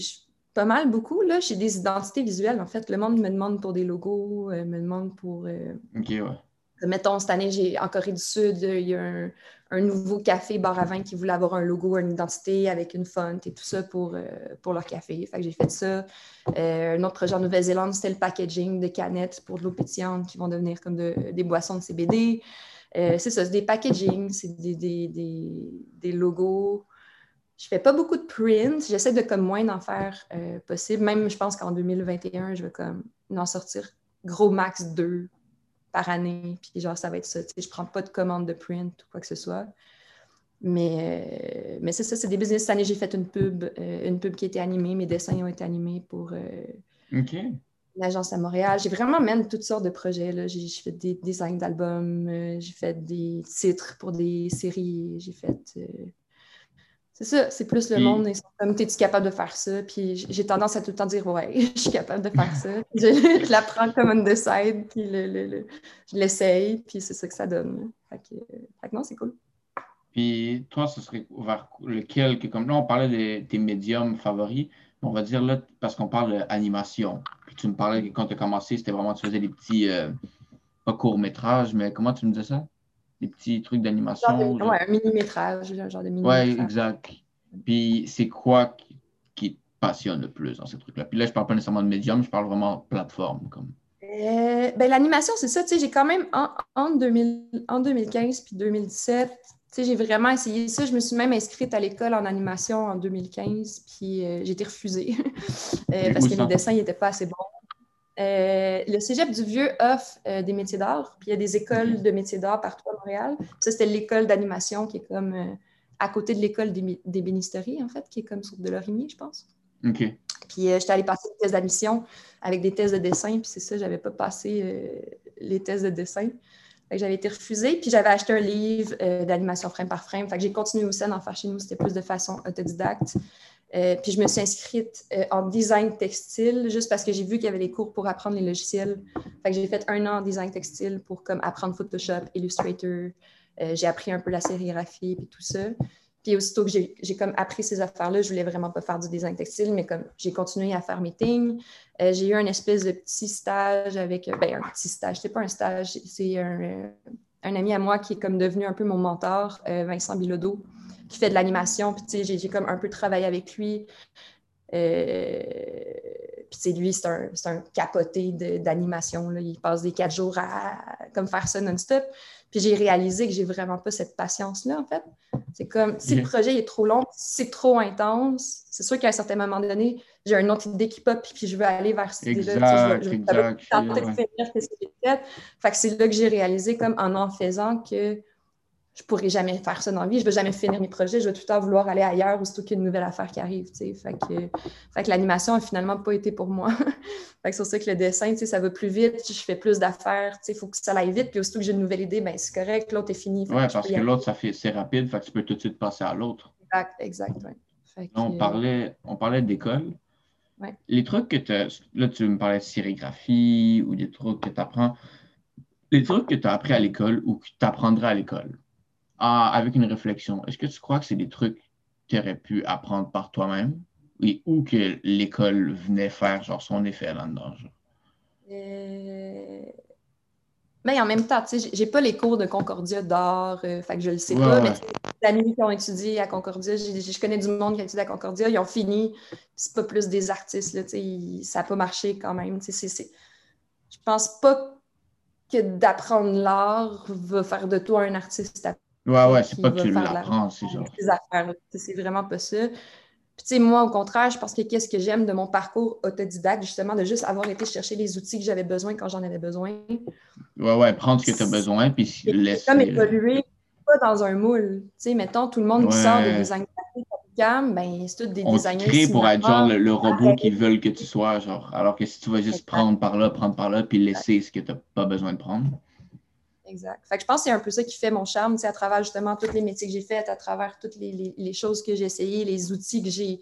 pas mal beaucoup. Là, j'ai des identités visuelles. En fait, le monde me demande pour des logos, euh, me demande pour. Euh, OK, ouais. Mettons, cette année, j'ai en Corée du Sud, il y a un, nouveau café bar à vin qui voulait avoir un logo, une identité avec une font et tout ça pour, euh, pour leur café. J'ai fait ça. Euh, un autre projet en Nouvelle-Zélande, c'était le packaging de canettes pour de l'eau pétillante qui vont devenir comme des boissons de CBD. Euh, c'est ça, c'est des packaging, c'est des, des, logos. Je fais pas beaucoup de print. J'essaie de comme moins d'en faire possible. Même, je pense qu'en 2021, je vais comme en sortir gros max deux par année. Puis genre, ça va être ça. Je ne prends pas de commande de print ou quoi que ce soit. Mais, euh, mais c'est ça, c'est des business. Cette année, j'ai fait une pub, euh, une pub qui a été animée. Mes dessins ont été animés pour euh, l'agence à Montréal. J'ai vraiment même toutes sortes de projets. J'ai fait des designs d'albums, j'ai fait des titres pour des séries, j'ai fait c'est ça, c'est plus le monde. Ils sont comme, es-tu capable de faire ça? Puis j'ai tendance à tout le temps dire, ouais, [LAUGHS] je suis capable de faire ça. [LAUGHS] je, la prends comme une decide, puis le, je l'essaye, puis c'est ça que ça donne. Fait que, fait que non, c'est cool. Puis toi, ce serait vers lequel, que, comme là, on parlait de tes médiums favoris, on va dire là, parce qu'on parle d'animation. Puis tu me parlais que quand tu as commencé, c'était vraiment, tu faisais des petits, euh, pas courts-métrages, mais comment tu me disais ça? Des petits trucs d'animation. Ouais, un mini-métrage, genre de mini-métrage. Ouais, exact. Puis c'est quoi qui, te passionne le plus dans ces trucs-là? Puis là, je parle pas nécessairement de médium, je parle vraiment de plateforme. Comme. Euh, ben, l'animation, c'est ça, tu sais, j'ai quand même, en, en, 2000, en 2015 puis 2017, tu sais, j'ai vraiment essayé ça. Je me suis même inscrite à l'école en animation en 2015, puis euh, j'ai été refusée [LAUGHS] euh, parce que mes dessins n'étaient pas assez bons. Euh, le cégep du Vieux offre euh, des métiers d'art, puis il y a des écoles de métiers d'art partout à Montréal. ça, c'était l'école d'animation qui est comme euh, à côté de l'école bénisteries, en fait, qui est comme sur de Lorimier, je pense. OK. Puis j'étais allée passer des tests d'admission avec des tests de dessin, puis c'est ça, j'avais pas passé les tests de dessin. J'avais été refusée, puis j'avais acheté un livre d'animation frame par frame. Fait que j'ai continué aussi à en faire chez nous, c'était plus de façon autodidacte. Euh, puis je me suis inscrite euh, en design textile juste parce que j'ai vu qu'il y avait des cours pour apprendre les logiciels. Fait que j'ai fait un an en design textile pour comme apprendre Photoshop, Illustrator. Euh, j'ai appris un peu la sérigraphie et tout ça. Puis aussitôt que j'ai comme appris ces affaires-là, je voulais vraiment pas faire du design textile, mais comme j'ai continué à faire mes things. j'ai eu un espèce de petit stage avec, ben un petit stage, c'est pas un stage, c'est un, ami à moi qui est comme devenu un peu mon mentor, Vincent Bilodeau qui fait de l'animation. Puis, j'ai comme un peu travaillé avec lui. Euh, puis, lui, c'est un, un, capoté d'animation. Il passe des quatre jours à comme faire ça non-stop. Puis, j'ai réalisé que j'ai vraiment pas cette patience-là, en fait. C'est comme, si le projet est trop long, c'est trop intense, c'est sûr qu'à un certain moment donné, j'ai un autre idée qui pop, puis je veux aller vers cette idée-là. Je, je, exact, Fait que c'est là que j'ai réalisé, comme en en faisant, que je pourrais jamais faire ça dans la vie, je vais jamais finir mes projets, je vais tout le temps vouloir aller ailleurs aussitôt qu'il y a une nouvelle affaire qui arrive. Fait que, fait que l'animation n'a finalement pas été pour moi. [LAUGHS] fait que c'est pour ça que le dessin, ça va plus vite, je fais plus d'affaires, il faut que ça aille vite, puis aussitôt que j'ai une nouvelle idée, ben, c'est correct, l'autre est fini. Oui, parce que l'autre, ça fait c'est rapide, fait que tu peux tout de suite passer à l'autre. Exact, exact. on, parlait, on parlait d'école. Les trucs que tu là, tu me parlais de sérigraphie ou des trucs que tu apprends. Les trucs que tu as appris à l'école ou que tu apprendras à l'école, avec une réflexion, est-ce que tu crois que c'est des trucs que tu aurais pu apprendre par toi-même? Oui, ou que l'école venait faire genre son effet là-dedans? Euh, Mais en même temps, tu sais, j'ai pas les cours de Concordia d'art, euh, fait que je le sais pas, mais les amis qui ont étudié à Concordia, je connais du monde qui a étudié à Concordia, ils ont fini, c'est pas plus des artistes, là, tu sais, ça n'a pas marché quand même, tu sais, je pense pas que d'apprendre l'art va faire de toi un artiste. Ouais, ouais, c'est pas que tu l'apprends, c'est genre. C'est vraiment pas ça. Puis, tu sais, moi, au contraire, je pense que qu'est-ce que j'aime de mon parcours autodidacte, justement, de juste avoir été chercher les outils que j'avais besoin quand j'en avais besoin. Ouais, ouais, prendre ce que tu as besoin, puis laisser. Comme évoluer, pas dans un moule. Tu sais, mettons, tout le monde qui sort de design graphique, ben, c'est tout des On designers. crée pour être genre le, robot qu'ils veulent que tu sois, genre. Alors que si tu vas juste prendre par là, prendre par là, puis laisser ce que tu n'as pas besoin de prendre. Exact. Fait que je pense que c'est un peu ça qui fait mon charme, à travers justement tous les métiers que j'ai faits, à travers toutes les, choses que j'ai essayées, les outils que j'ai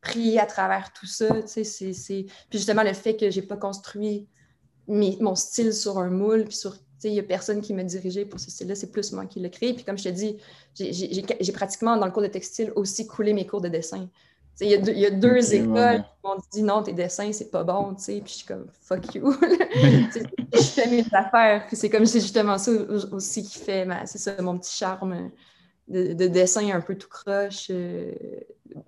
pris à travers tout ça. C'est, Puis justement, le fait que j'ai pas construit mon style sur un moule, puis sur. Il n'y a personne qui m'a dirigé pour ce style-là, c'est plus moi qui l'ai créé. Puis comme je te dis, j'ai pratiquement, dans le cours de textile, aussi coulé mes cours de dessin. Il y, y, a deux écoles qui m'ont dit non, tes dessins, c'est pas bon, tu sais. Puis je suis comme fuck you. [LAUGHS] [LAUGHS] je fais mes affaires. Puis c'est comme c'est justement ça aussi qui fait c'est ça, mon petit charme de, dessin un peu tout croche, euh,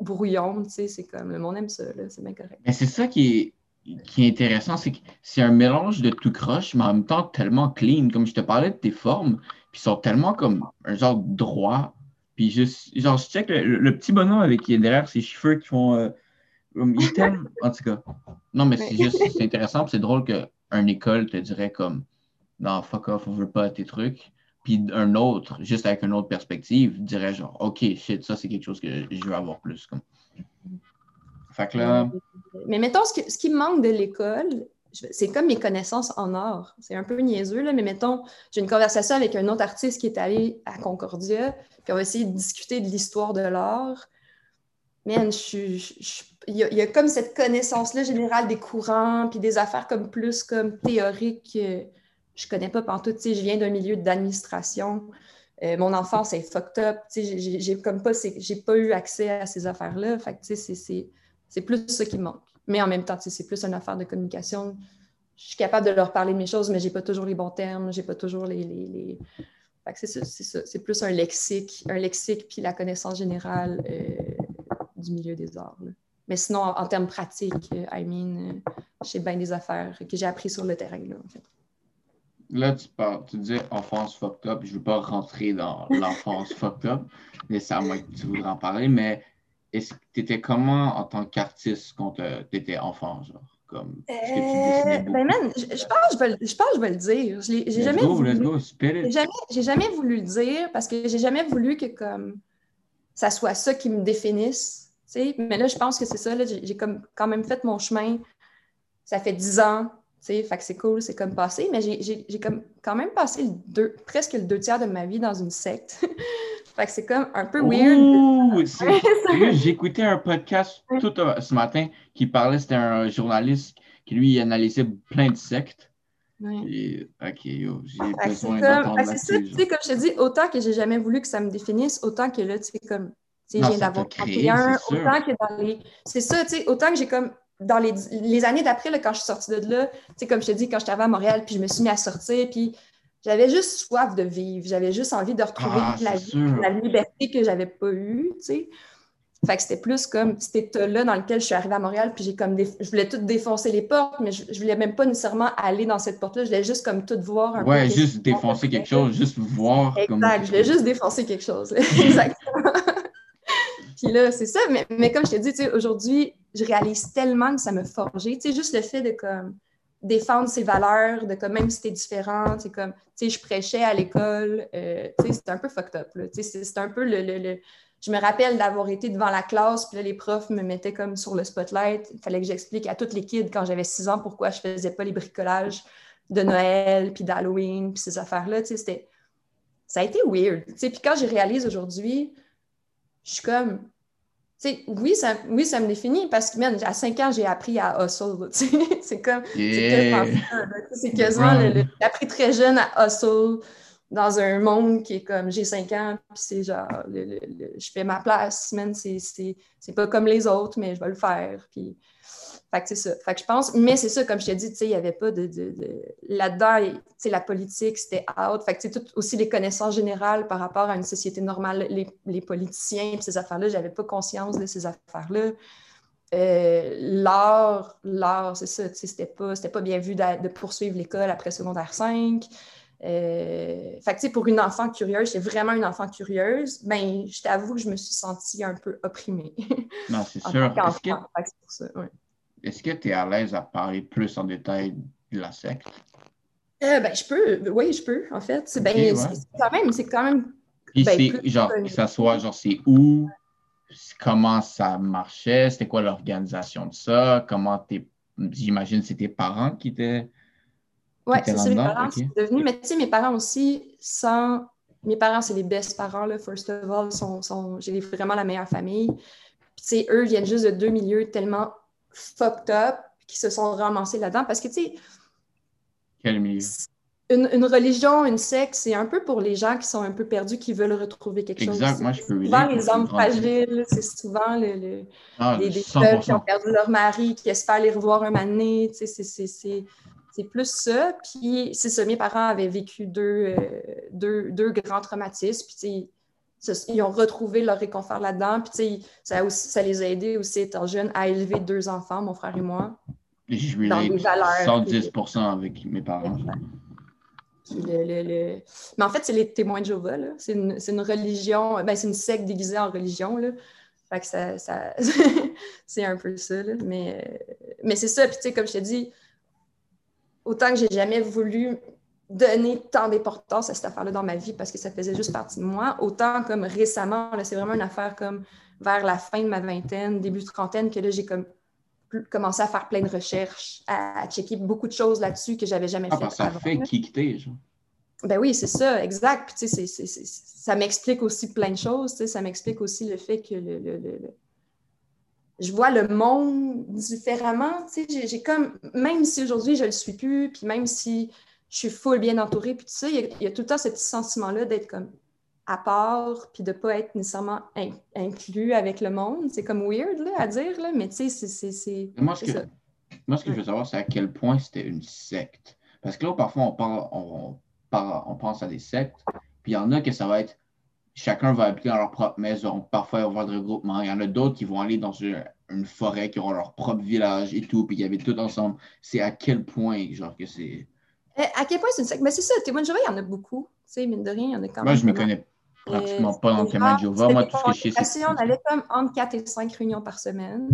brouillon, tu sais. C'est comme le monde aime ça, c'est bien correct. Mais c'est ça qui est, qui est intéressant, c'est que c'est un mélange de tout croche, mais en même temps tellement clean. Comme je te parlais de tes formes, puis sont tellement comme un genre droit puis juste, genre, je check le, petit bonhomme avec qui est derrière ses cheveux qui font. Euh, il [LAUGHS] t'aime, en tout cas. Non, mais c'est juste, [LAUGHS] c'est intéressant, c'est drôle qu'une école te dirait comme, non, fuck off, on veut pas tes trucs. Puis un autre, juste avec une autre perspective, dirait genre, OK, shit, ça, c'est quelque chose que je veux avoir plus. Comme. Fait que là. Mais mettons, ce, ce qui me manque de l'école, c'est comme mes connaissances en art. C'est un peu niaiseux, là, mais mettons, j'ai une conversation avec un autre artiste qui est allé à Concordia, puis on va essayer de discuter de l'histoire de l'art. Man, il y, a comme cette connaissance-là générale des courants, puis des affaires comme plus comme théoriques. je connais pas pantoute, je viens d'un milieu d'administration. Euh, mon enfance est fucked up, j'ai comme pas, j'ai pas eu accès à ces affaires-là. Fait c'est plus ça qui manque. Mais en même temps, c'est plus une affaire de communication. Je suis capable de leur parler de mes choses, mais je n'ai pas toujours les bons termes, j'ai pas toujours les. les, c'est ça, c'est plus un lexique, un lexique puis la connaissance générale euh, du milieu des arts. Mais sinon, en, termes pratiques, euh, I mean, euh, j'ai bien des affaires que j'ai appris sur le terrain. Là, en fait. là tu parles, tu disais enfance fucked up. Je ne veux pas rentrer dans l'enfance [LAUGHS] fucked up, ça, moi, tu voudrais en parler, mais est-ce que tu étais comment en tant qu'artiste quand tu étais enfant, genre? Comme, euh, ben man, je, pense que je, vais, je pense je vais le dire. J'ai jamais, voulu, jamais, jamais voulu le dire parce que j'ai jamais voulu que comme ça soit ça qui me définisse. Mais là, je pense que c'est ça. J'ai quand même fait mon chemin. Ça fait dix ans. Fait que c'est cool, c'est comme passé. Mais j'ai quand même passé deux, presque le deux tiers de ma vie dans une secte. [LAUGHS] Fait que c'est comme un peu [LAUGHS] weird. J'ai écouté un podcast tout euh, ce matin qui parlait, c'était un journaliste qui lui analysait plein de sectes. Et, ok, yo, j'ai besoin d'entendre C'est ça, tu sais, comme je te dis, autant que j'ai jamais voulu que ça me définisse, autant que là, tu sais, comme, tu sais, viens d'avoir 31, autant que dans les... C'est ça, tu sais, autant que j'ai comme, dans les, les années d'après, quand je suis sortie de là, tu sais, comme je te dis, quand j'étais à Montréal, puis je me suis mis à sortir, puis j'avais juste soif de vivre. J'avais juste envie de retrouver ah, la vie, la liberté que j'avais pas eue, tu sais. Fait que c'était plus comme cet état-là dans lequel je suis arrivée à Montréal, puis j'ai comme je voulais tout défoncer les portes, mais je, je voulais même pas nécessairement aller dans cette porte-là. Je voulais juste comme tout voir un ouais, juste défoncer quelque chose, juste voir. Exact, je voulais juste défoncer quelque chose. [LAUGHS] [LAUGHS] Exactement. puis là, c'est ça. Mais, mais, comme je t'ai dit, aujourd'hui, je réalise tellement que ça me forgé. Tu sais, juste le fait de comme défendre ses valeurs, de comme même si t'es différent, c'est comme, tu sais, je prêchais à l'école, euh, tu sais, c'était un peu fucked up, tu sais, un peu le, le, Je me rappelle d'avoir été devant la classe, puis là, les profs me mettaient comme sur le spotlight, il fallait que j'explique à toutes les kids quand j'avais six ans pourquoi je faisais pas les bricolages de Noël, puis d'Halloween, puis ces affaires-là, tu sais, c'était... Ça a été weird, tu sais, puis quand je réalise aujourd'hui, je suis comme, oui, ça, oui, ça me définit parce que, à 5 ans, j'ai appris à hustle. [LAUGHS] C'est comme. C'est quasiment. j'ai appris très jeune à hustle dans un monde qui est comme j'ai 5 ans, puis c'est genre, je fais ma place, man, c'est pas comme les autres, mais je vais le faire. Puis, Fait que c'est ça. Fait que je pense, mais c'est ça, comme je t'ai dit, il n'y avait pas de. de, de... Là-dedans, la politique, c'était out. Fait que tout, aussi les connaissances générales par rapport à une société normale, les, les politiciens ces affaires-là, je n'avais pas conscience de ces affaires-là. Euh, l'art, l'art, c'est ça, c'était pas, pas bien vu de, de poursuivre l'école après secondaire 5. Euh, fait que, pour une enfant curieuse, j'étais vraiment une enfant curieuse, ben, je t'avoue que je me suis sentie un peu opprimée. Non, c'est [LAUGHS] sûr. Est-ce que tu es à l'aise à parler plus en détail de la secte? Euh, ben, je peux, oui, je peux, en fait. C'est ben, quand même, c'est quand même. Ben, genre, que ça soit, genre, c'est où, comment ça marchait, c'était quoi l'organisation de ça, comment t'es, j'imagine, c'est tes parents qui étaient. Oui, c'est ça, mes parents sont devenus. Mais tu sais, mes parents aussi, sans. Mes parents, c'est les best parents, là, first of all. Sont, sont... J'ai vraiment la meilleure famille. Puis, tu sais, eux viennent juste de deux milieux tellement fucked up qui se sont ramassés là-dedans. Parce que, tu sais. Milieu? Une, religion, une secte, c'est un peu pour les gens qui sont un peu perdus, qui veulent retrouver quelque chose. Exact, moi je peux Souvent les hommes fragiles, c'est souvent le, ah, les, femmes qui ont perdu leur mari, qui espèrent les revoir un moment donné. C'est plus ça. Puis c'est ça, mes parents avaient vécu deux, euh, deux, deux grands traumatismes. Puis ils ont retrouvé leur réconfort là-dedans. Puis, ça, ça les a aidés aussi, étant jeunes, à élever deux enfants, mon frère et moi. Je dans des valeurs. 110 avec mes parents. Mais en fait, c'est les témoins de Jéhovah. C'est une, une, religion, ben, c'est une secte déguisée en religion. Là. Fait que ça, ça... [LAUGHS] c'est un peu ça. Là. Mais, mais c'est ça. Puis, comme je t'ai dit, autant que j'ai jamais voulu donner tant d'importance à cette affaire-là dans ma vie parce que ça faisait juste partie de moi. Autant comme récemment, c'est vraiment une affaire comme vers la fin de ma vingtaine, début de trentaine, que là, j'ai comme commencé à faire plein de recherches, à, checker beaucoup de choses là-dessus que j'avais jamais ah, fait. ça fait kicker, genre. Ben oui, c'est ça, exact. Puis, tu sais, ça m'explique aussi plein de choses. Tu sais, ça m'explique aussi le fait que le, le, le, je vois le monde différemment. Tu sais, j'ai comme, même si aujourd'hui je ne le suis plus, puis même si je suis full bien entourée, puis tout ça, il y, a, tout le temps ce petit sentiment-là d'être comme à part, puis de ne pas être nécessairement inclus avec le monde. C'est comme weird là, à dire, là, mais tu sais, c'est. Moi, ce que, moi, ce que je veux savoir, c'est à quel point c'était une secte. Parce que là, parfois, on, parle, on, on pense à des sectes, puis il y en a que ça va être chacun va habiter dans leur propre maison. Parfois, il va y avoir des regroupements. Il y en a d'autres qui vont aller dans une, forêt, qui auront leur propre village et tout, puis y avait tout ensemble. C'est à quel point, genre, que c'est. Euh, à quel point c'est une secte? Mais c'est ça, témoin de Jéhovah, il y en a beaucoup. Tu sais, mine de rien, il y en a quand même. Moi, je ne me connais pratiquement pas dans le témoin de Jéhovah. Moi, tout ce que je sais, c'est. On allait comme entre 4 et 5 réunions par semaine.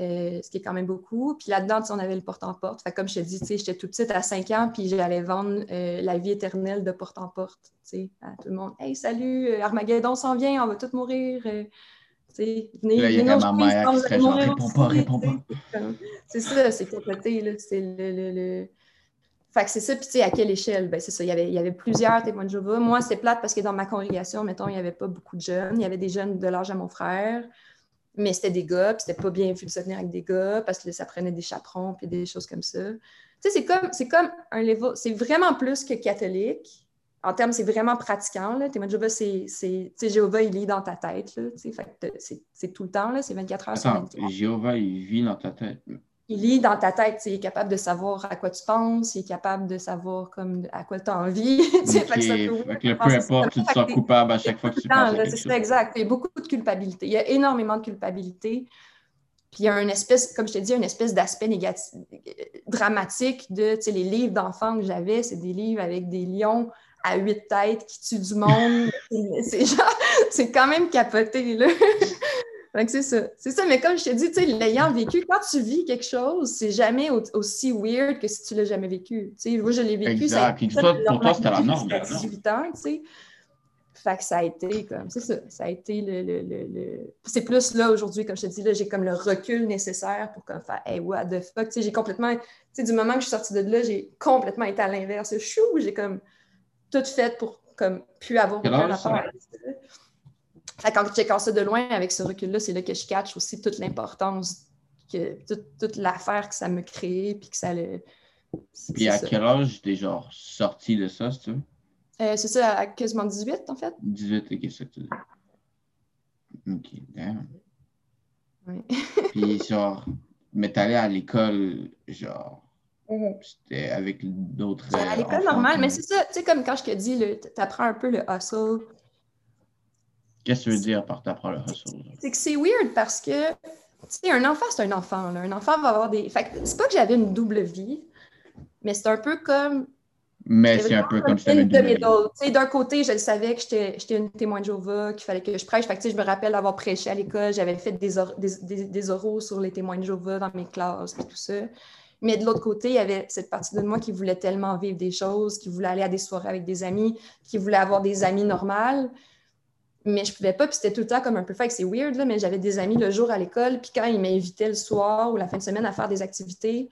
Euh, ce qui est quand même beaucoup. Puis là-dedans, on avait le porte-en-porte. Comme je te dis, j'étais toute petite à 5 ans, puis j'allais vendre euh, la vie éternelle de porte-en-porte à tout le monde. Hey, salut, Armageddon s'en vient, on va tous mourir. venez, là, il y a ma mère qui serait genre, réponds pas, réponds pas. C'est ça, c'est capoté. C'est le, le fait que c'est ça, puis tu sais, à quelle échelle? Ben, c'est ça, il y, avait, il y avait plusieurs témoins de Jéhovah. Moi, c'est plate parce que dans ma congrégation, mettons, il n'y avait pas beaucoup de jeunes. Il y avait des jeunes de l'âge à mon frère, mais c'était des gars, puis c'était pas bien vu de se tenir avec des gars parce que ça prenait des chaperons, puis des choses comme ça. Tu sais, c'est comme, c'est comme un level, c'est vraiment plus que catholique. En termes, c'est vraiment pratiquant. Là. Témoin de Jéhovah, c'est, c'est, Jéhovah, il est dans ta tête. Là, fait c'est, c'est tout le temps, là, c'est 24 heures sur 24. Jéhovah, il vit dans ta tête il lit dans ta tête, il est capable de savoir à quoi tu penses, il est capable de savoir comme à quoi [LAUGHS] tu as envie. peu importe, tu te sens coupable à chaque fois que tu penses C'est exact. Il y a beaucoup de culpabilité. Il y a énormément de culpabilité. Puis il y a une espèce, comme je te dis, une espèce d'aspect négatif, dramatique de, tu sais, les livres d'enfants que j'avais, c'est des livres avec des lions à huit têtes qui tuent du monde. [LAUGHS] c'est c'est quand même capoté, là [LAUGHS] c'est ça. C'est ça, mais comme je t'ai dit, tu sais, l'ayant vécu, quand tu vis quelque chose, c'est jamais aussi weird que si tu l'as jamais vécu. Tu sais, moi, je l'ai vécu. Exact. Puis toi, pour toi, c'était la norme. 18 ans, tu sais. Fait que ça a été comme, c'est ça, ça a été le. le, le, C'est plus là aujourd'hui, comme je te dis, là, j'ai comme le recul nécessaire pour comme faire, hey, what the fuck, tu sais, j'ai complètement, tu sais, du moment que je suis sortie de là, j'ai complètement été à l'inverse. Chou, j'ai comme tout fait pour comme plus avoir aucun rapport avec ça quand je check ça de loin avec ce recul-là, c'est là que je catch aussi toute l'importance, que toute, l'affaire que ça me crée, puis que ça le. Puis à quel âge t'es genre sorti de ça, c'est euh, c'est ça, à quasiment 18 en fait. 18, ok, c'est ça que tu dis. Ok, damn. Oui. [LAUGHS] puis genre, mais t'allais à l'école, genre, Mhm. c'était avec d'autres. À l'école normale, mais c'est ça, tu sais, comme quand je te dis, le- t'apprends un peu le hustle. Qu'est-ce que tu veux dire par t'apprends le hustle? C'est que c'est weird parce que, tu sais, un enfant, c'est un enfant. là. Un enfant va avoir des. Fait que c'est pas que j'avais une double vie, mais c'est un peu comme. Mais c'est un peu comme sais, D'un côté, je le savais que j'étais j'étais une témoin de Jéhovah, qu'il fallait que je prêche. Fait que, tu sais, je me rappelle avoir prêché à l'école, j'avais fait des, or- des, des- des oraux sur les témoins de Jéhovah dans mes classes et tout ça. Mais de l'autre côté, il y avait cette partie de moi qui voulait tellement vivre des choses, qui voulait aller à des soirées avec des amis, qui voulait avoir des amis normales. Mais je pouvais pas, puis c'était tout le temps comme un peu fait, c'est weird, là, mais j'avais des amis le jour à l'école, puis quand ils m'invitaient le soir ou la fin de semaine à faire des activités,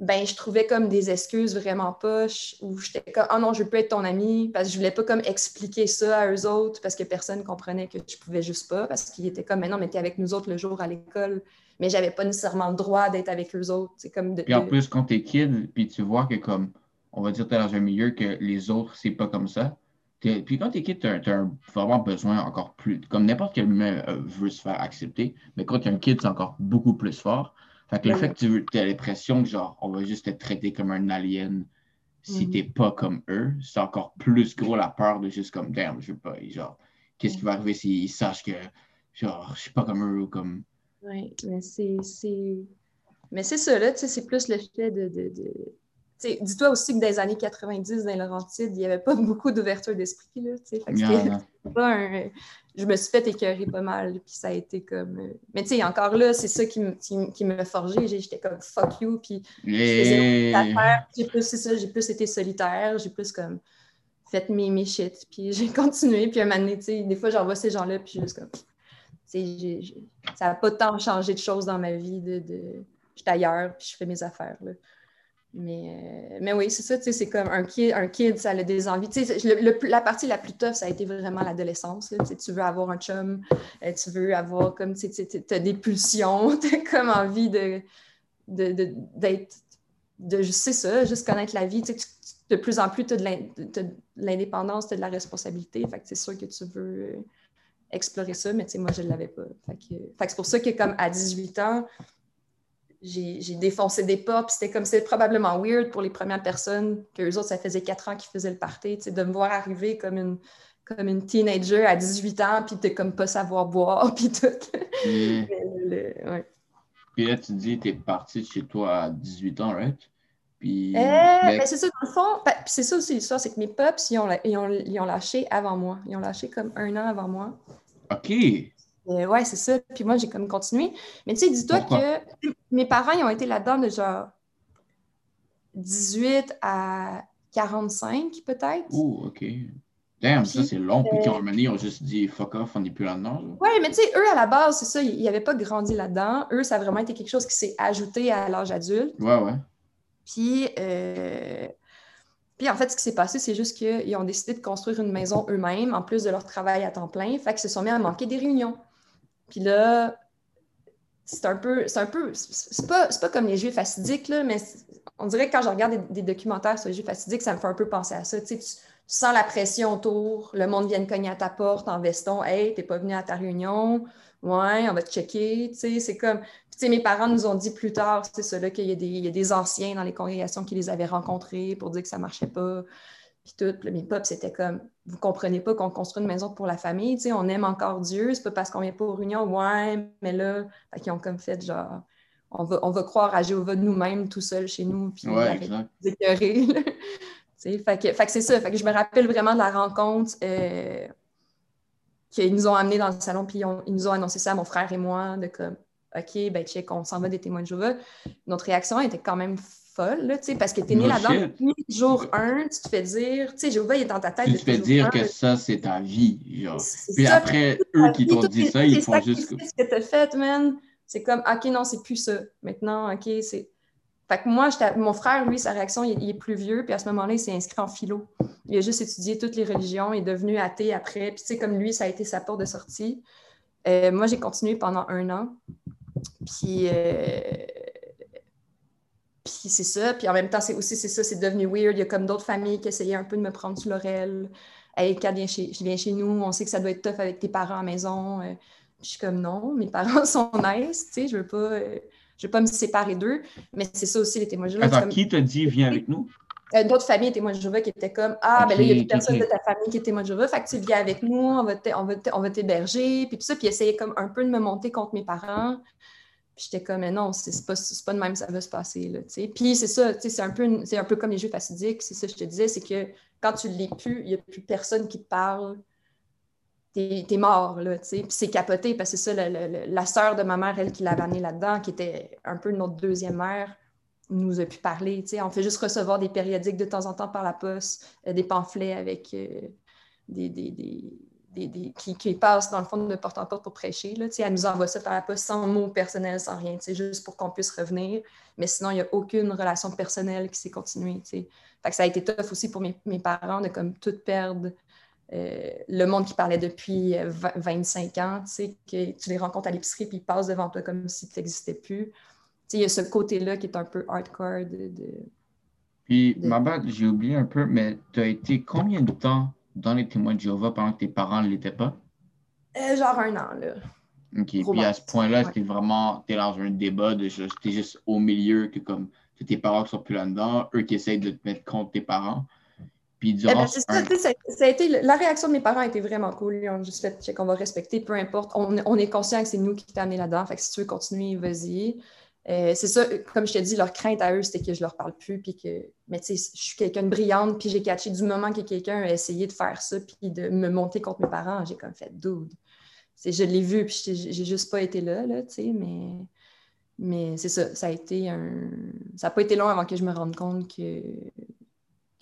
ben je trouvais comme des excuses vraiment poches, où j'étais comme « Ah non, je veux pas être ton ami », parce que je voulais pas comme expliquer ça à eux autres, parce que personne comprenait que je pouvais juste pas, parce qu'ils étaient comme « Mais non, mais t'es avec nous autres le jour à l'école », mais j'avais pas nécessairement le droit d'être avec eux autres, c'est comme de... Puis en plus, quand t'es kid, puis tu vois que comme, on va dire, t'es dans un milieu que les autres, c'est pas comme ça. Puis quand t'es kid, t'as t'as un- vraiment besoin encore plus, comme n'importe quel humain euh, veut se faire accepter, mais quand t'es un kid, c'est encore beaucoup plus fort. Fait que le fait que tu as l'impression que genre, on va juste te traiter comme un alien si Mhm. t'es pas comme eux, c'est encore plus gros la peur de juste comme, damn, je veux pas, genre, qu'est-ce qui va arriver s'ils sachent que, genre, je suis pas comme eux ou comme. Oui, mais c'est. Mais c'est ça, là, tu sais, c'est plus le fait de. de, de- tu sais, Dis-toi aussi que dans les années 90, dans les Laurentides, il n'y avait pas beaucoup d'ouverture d'esprit, là. Fait que [LAUGHS] pas un- Je me suis fait écœurer pas mal, puis ça a été comme... euh, Mais tu sais, encore là, c'est ça qui, me- qui, forgé. J'ai- J'étais comme « fuck you », puis je faisais. J'ai plus, c'est ça, j'ai plus été solitaire, j'ai plus comme fait mes, mes shit, puis [LAUGHS] j'ai continué. Puis un moment donné, tu sais, des fois, j'en vois ces gens-là, puis juste comme... Ça n'a pas tant changé de choses dans ma vie. De, de... Je suis ailleurs, puis je fais mes affaires, là. Mais, euh, mais oui, c'est ça, tu sais, c'est comme un kid, un kid, ça a des envies. Tu sais, le- la partie la plus tough, ça a été vraiment l'adolescence. Tu sais, veux avoir un chum, euh, tu veux avoir comme, tu sais, as des pulsions, [LAUGHS] tu as comme envie de, de, de- d'être, de, c'est ça, juste connaître la vie. Tu sais, de plus en plus, tu as de l'indépendance, tu as de la responsabilité. Fait que c'est sûr que tu veux euh, explorer ça, mais tu sais, moi, je ne l'avais pas. Fait que c'est pour ça que, comme à 18 ans, j'ai défoncé des puis c'était comme, c'est probablement weird pour les premières personnes, que eux autres, ça faisait quatre ans qu'ils faisaient le party, tu sais, de me voir arriver comme une, comme une teenager à 18 ans, puis de comme pas savoir boire, [LAUGHS] puis tout. Ouais. Puis là, tu dis, t'es parti de chez toi à 18 ans, right? Puis. Euh, ben, ben, c'est ça, dans le fond, ben, c'est ça aussi l'histoire, c'est que mes pops, ils ont, ils, ont, ils ont lâché avant moi. Ils ont lâché comme un an avant moi. OK. Euh, ouais, c'est ça. Puis moi, j'ai comme continué. Mais tu sais, dis-toi que mes parents, ils ont été là-dedans de genre 18 à 45, peut-être. Oh, OK. Damn, ça c'est long. Puis euh, quand ils ont juste dit fuck off, on n'est plus là-dedans. là. Ouais, mais tu sais, eux, à la base, c'est ça, ils n'avaient pas grandi là-dedans. Eux, ça a vraiment été quelque chose qui s'est ajouté à l'âge adulte. Ouais, ouais. Puis, euh, puis en fait, ce qui s'est passé, c'est juste qu'ils ont décidé de construire une maison eux-mêmes, en plus de leur travail à temps plein. Fait qu'ils se sont mis à manquer des réunions. Puis là, c'est un peu, c'est un peu, c'est pas, pas comme les jeux fastidiques, là, mais on dirait que quand je regarde des, documentaires sur les jeux fastidiques, ça me fait un peu penser à ça. Tu sens la pression autour, le monde vient de cogner à ta porte en veston, hey, t'es pas venu à ta réunion, ouais, on va te checker, tu sais, c'est comme, tu sais, mes parents nous ont dit plus tard, c'est là, qu'il y, y a des anciens dans les congrégations qui les avaient rencontrés pour dire que ça marchait pas, puis tout. Puis mes pops, c'était comme, vous comprenez pas qu'on construit une maison pour la famille, tu sais, on aime encore Dieu, c'est pas parce qu'on vient pas aux réunions, ouais, mais là, fait qu'ils ont comme fait genre, on va, on va croire à Jéhovah de nous-mêmes, tout seul chez nous, puis Ouais, [LAUGHS] sais, fait que, fait que c'est ça, fait que je me rappelle vraiment de la rencontre euh, qu'ils nous ont amené dans le salon, puis ils, nous ont annoncé ça, mon frère et moi, de comme, OK, ben check, on s'en va des témoins de Jéhovah. Notre réaction était quand même folle, là, tu sais, parce que t'es né là-dedans depuis jour 1, tu te fais dire, tu sais, Jéhovah, il est dans ta tête Tu te fais dire un, que ça, c'est ta vie. Genre. Puis ça, après, eux qui t'ont dit ça, ils font juste. sacrifices que t'as fait, man, c'est comme, OK, non, c'est plus ça. Maintenant, OK, c'est... Fait que moi, mon frère, lui, sa réaction, il, il est plus vieux, puis à ce moment-là, il s'est inscrit en philo. Il a juste étudié toutes les religions, il est devenu athée après, puis tu sais, comme lui, ça a été sa porte de sortie. Euh, moi, j'ai continué pendant un an, puis... euh, Puis c'est ça, puis en même temps, c'est aussi, c'est ça, c'est devenu weird. Il y a comme d'autres familles qui essayaient un peu de me prendre sous l'oreille. Hey, quand viens chez, je viens chez nous, on sait que ça doit être tough avec tes parents à la maison. Euh, je suis comme non, mes [LAUGHS] parents sont nice, tu sais, je veux pas, euh, je vais pas me séparer d'eux, mais c'est ça aussi, les témoins de Jéhovah. Attends, qui t'a dit viens avec nous? Euh, d'autres familles témoins de Jéhovah qui étaient comme Ah, ben là, il y a plus personne de ta famille qui est témoin de Jéhovah, fait que tu viens avec nous, on va t'héberger, puis tout ça, puis essayer comme un peu de me monter contre mes parents. J'étais comme, mais non, c'est pas, pas de même ça va se passer. Là, puis c'est ça, c'est un, peu, un peu comme les jeux facidiques, c'est ça que je te disais, c'est que quand tu ne l'es plus, il n'y a plus personne qui te parle. T'es es mort, là. Puis c'est capoté parce que c'est ça, la, la, sœur de ma mère, elle qui l'avait amené là-dedans, qui était un peu notre deuxième mère, nous a pu parler. On fait juste recevoir des périodiques de temps en temps par la poste, euh, des pamphlets avec euh, des, qui, passent dans le fond de porte en porte pour prêcher. Là, elle nous envoie ça par la poste sans mots personnels, sans rien, juste pour qu'on puisse revenir. Mais sinon, il n'y a aucune relation personnelle qui s'est continuée. Fait que ça a été tough aussi pour mes, parents de comme tout perdre. Euh, le monde qui parlait depuis 25 euh, ans, que tu les rencontres à l'épicerie puis ils passent devant toi comme si tu n'existais plus. Il y a ce côté-là qui est un peu hardcore. De, puis, ma bad, j'ai oublié un peu, mais tu as été combien de temps dans les témoins de Jéhovah pendant que tes parents ne l'étaient pas? Euh, genre un an, là. OK. Puis à ce point-là, c'était vraiment, t'es dans un débat de t'es juste au milieu que comme tes parents qui sont plus là-dedans, eux qui essayent de te mettre contre tes parents. Puis eh ben, ça, a été, la réaction de mes parents a été vraiment cool. Ils ont juste fait qu'on va respecter, peu importe. On, on est conscient que c'est nous qui amené là-dedans. Fait que si tu veux continuer, vas-y. Euh, c'est ça, comme je te dis, leur crainte à eux, c'était que je leur parle plus, puis que, mais tu sais, je suis quelqu'un de brillante, puis j'ai catché du moment que quelqu'un a essayé de faire ça, puis de me monter contre mes parents, j'ai comme fait dude. C'est, je l'ai vu, puis j'ai juste pas été là, là, tu sais, mais, mais c'est ça, ça a été un. Ça n'a pas été long avant que je me rende compte que,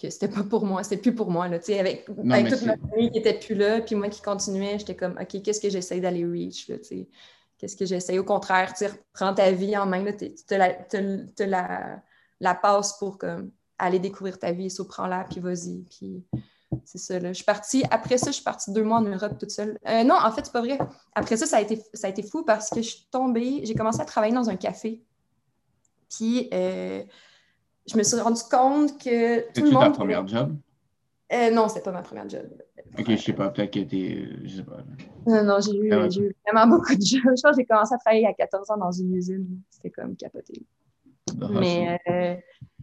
que c'était pas pour moi, c'était plus pour moi, là, tu sais, avec, toute ma famille qui était plus là, puis moi qui continuais, j'étais comme, OK, qu'est-ce que j'essaie d'aller reach, là, tu sais Qu'est-ce que j'essaie? Au contraire, tu prends ta vie en main, tu te la, la, passes pour comme, aller découvrir ta vie, prends-la, puis vas-y. Puis c'est ça, là. Je suis partie, après ça, je suis partie deux mois en Europe toute seule. Euh, non, en fait, c'est pas vrai. Après ça, ça a, été, ça a été fou parce que je suis tombée, j'ai commencé à travailler dans un café. Puis euh, je me suis rendu compte que tout le monde... ta première job? Euh, non, c'était pas ma première job. Ok, je sais pas, peut-être que t'es. Je sais pas. Non, non, j'ai eu, ah eu, vraiment beaucoup de jobs. Je pense que j'ai commencé à travailler à 14 ans dans une usine. C'était comme capoté. Ah, mais, euh,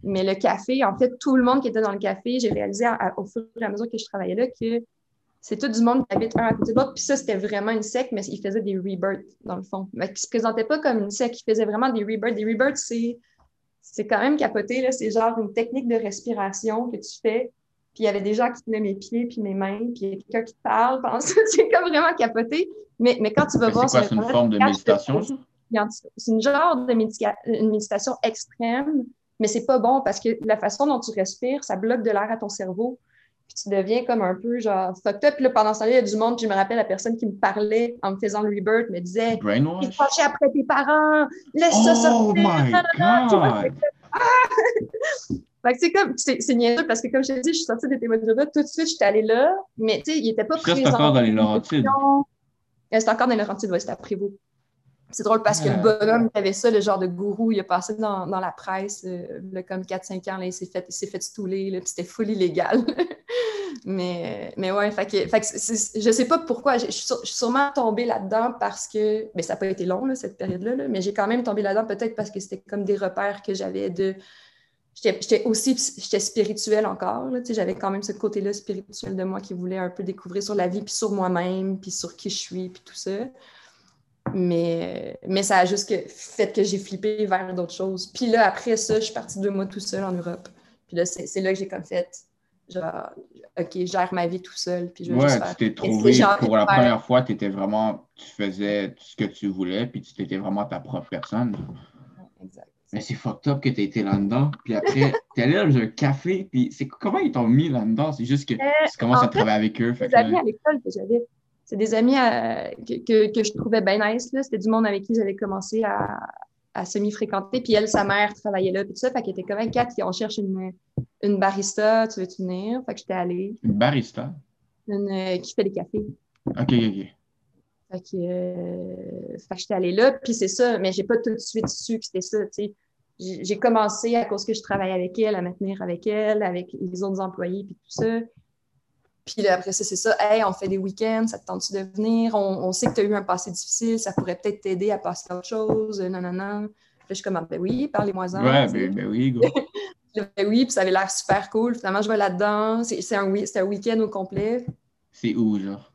mais le café, en fait, tout le monde qui était dans le café, j'ai réalisé au fur et à mesure que je travaillais là que c'est tout du monde qui habite un à côté de l'autre. Puis ça, c'était vraiment une secte, mais ils faisaient des rebirths, dans le fond. Mais qui se présentaient pas comme une secte, ils faisaient vraiment des rebirths. Des rebirths, c'est, c'est quand même capoté. C'est genre une technique de respiration que tu fais puis il y avait des gens qui tenaient mes pieds puis mes mains, puis il y a quelqu'un qui te parle. c'est [LAUGHS] comme vraiment capoté. Mais, mais quand tu vas voir... C'est quoi, c'est une forme de méditation? C'est une genre de une méditation extrême, mais c'est pas bon parce que la façon dont tu respires, ça bloque de l'air à ton cerveau. Puis tu deviens comme un peu genre fucked up. Puis là, pendant ce temps-là, il y a du monde, je me rappelle la personne qui me parlait en me faisant le rebirth, me disait T'es fâché après tes parents, laisse ça sortir. Oh my God! Fait que c'est comme, c'est niaiseux parce que comme je t'ai dit, je suis sortie des témoins de Jéhovah, tout de suite, j'étais allée là, mais tu sais, il n'était pas présent. C'est encore dans les Laurentides. C'est encore dans les Laurentides, oui, c'était à Prévost. C'est drôle parce que le bonhomme qui avait ça, le genre de gourou, il a passé dans, dans la presse, euh, comme 4-5 ans, là, il s'est fait, fait stouler, puis c'était full illégal. [LAUGHS] mais, mais ouais, fait que, fait que je sais pas pourquoi, je, suis sûrement tombée là-dedans parce que, mais ça n'a pas été long, là, cette période-là, là, mais j'ai quand même tombé là-dedans peut-être parce que c'était comme des repères que j'avais de j'étais aussi j'étais spirituelle encore. J'avais quand même ce côté-là spirituel de moi qui voulait un peu découvrir sur la vie, puis sur moi-même, puis sur qui je suis, puis tout ça. Mais, mais ça a juste que, fait que j'ai flippé vers d'autres choses. Puis là, après ça, je suis partie deux mois tout seul en Europe. Puis là, c'est là que j'ai comme fait, genre, OK, gère ma vie tout seul. Puis je ouais, tu t'es trouvé, pour la première fois, tu étais vraiment, tu faisais ce que tu voulais, puis tu étais vraiment ta propre personne. Exact. Mais c'est fucked up que tu été là-dedans. Puis après, tu es allé dans un café. Puis c'est comment ils t'ont mis là-dedans? C'est juste que euh, tu commences à travailler avec eux. C'est des amis à l'école que j'avais. C'est des amis euh, que, que, je trouvais bien nice. C'était du monde avec qui j'avais commencé à, à semi-fréquenter. Puis elle, sa mère, travaillait là. Puis tout ça. Fait qu'elle était comme, quatre, on cherche une, une barista. Tu veux-tu venir? Fait que j'étais allée. Une barista? Une, euh, qui fait des cafés. OK, OK. Fait que, euh, fait que j'étais allée là, puis c'est ça, mais j'ai pas tout de suite su que c'était ça, tu sais. J'ai commencé à cause que je travaillais avec elle, à me tenir avec elle, avec les autres employés, puis tout ça. Puis là, après ça, c'est ça. Hey, on fait des week-ends, ça te tente-tu de venir? On, on, sait que tu as eu un passé difficile, ça pourrait peut-être t'aider à passer à autre chose, non, non, non. je suis comme, ah, ben oui, parlez-moi-en. Ouais, ben, ben, oui, go. [LAUGHS] ben oui, puis ça avait l'air super cool. Finalement, je vais là-dedans. C'est un, un week-end au complet. C'est où, genre?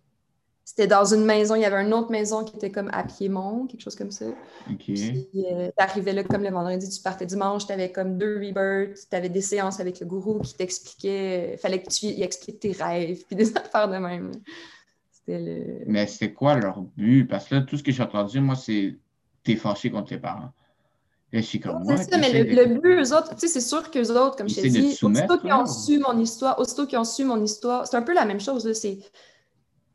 C'était dans une maison, il y avait une autre maison qui était comme à Piémont, quelque chose comme ça. OK. Puis euh, t'arrivais là comme le vendredi, tu partais dimanche, t'avais comme deux rebirths, t'avais des séances avec le gourou qui t'expliquait, fallait que tu y expliques tes rêves, puis [LAUGHS] des affaires de même. C'était le... Mais c'est quoi leur but? Parce que là, tout ce que j'ai entendu, moi, c'est t'es fâché contre tes parents. Et je suis comme moi. C'est ça, mais le, le, but, eux autres, tu sais, c'est sûr qu'eux autres, comme je t'ai dit, aussitôt qu'ils ont su mon histoire, aussitôt qu'ils ont su mon histoire, c'est un peu la même chose, là, c'est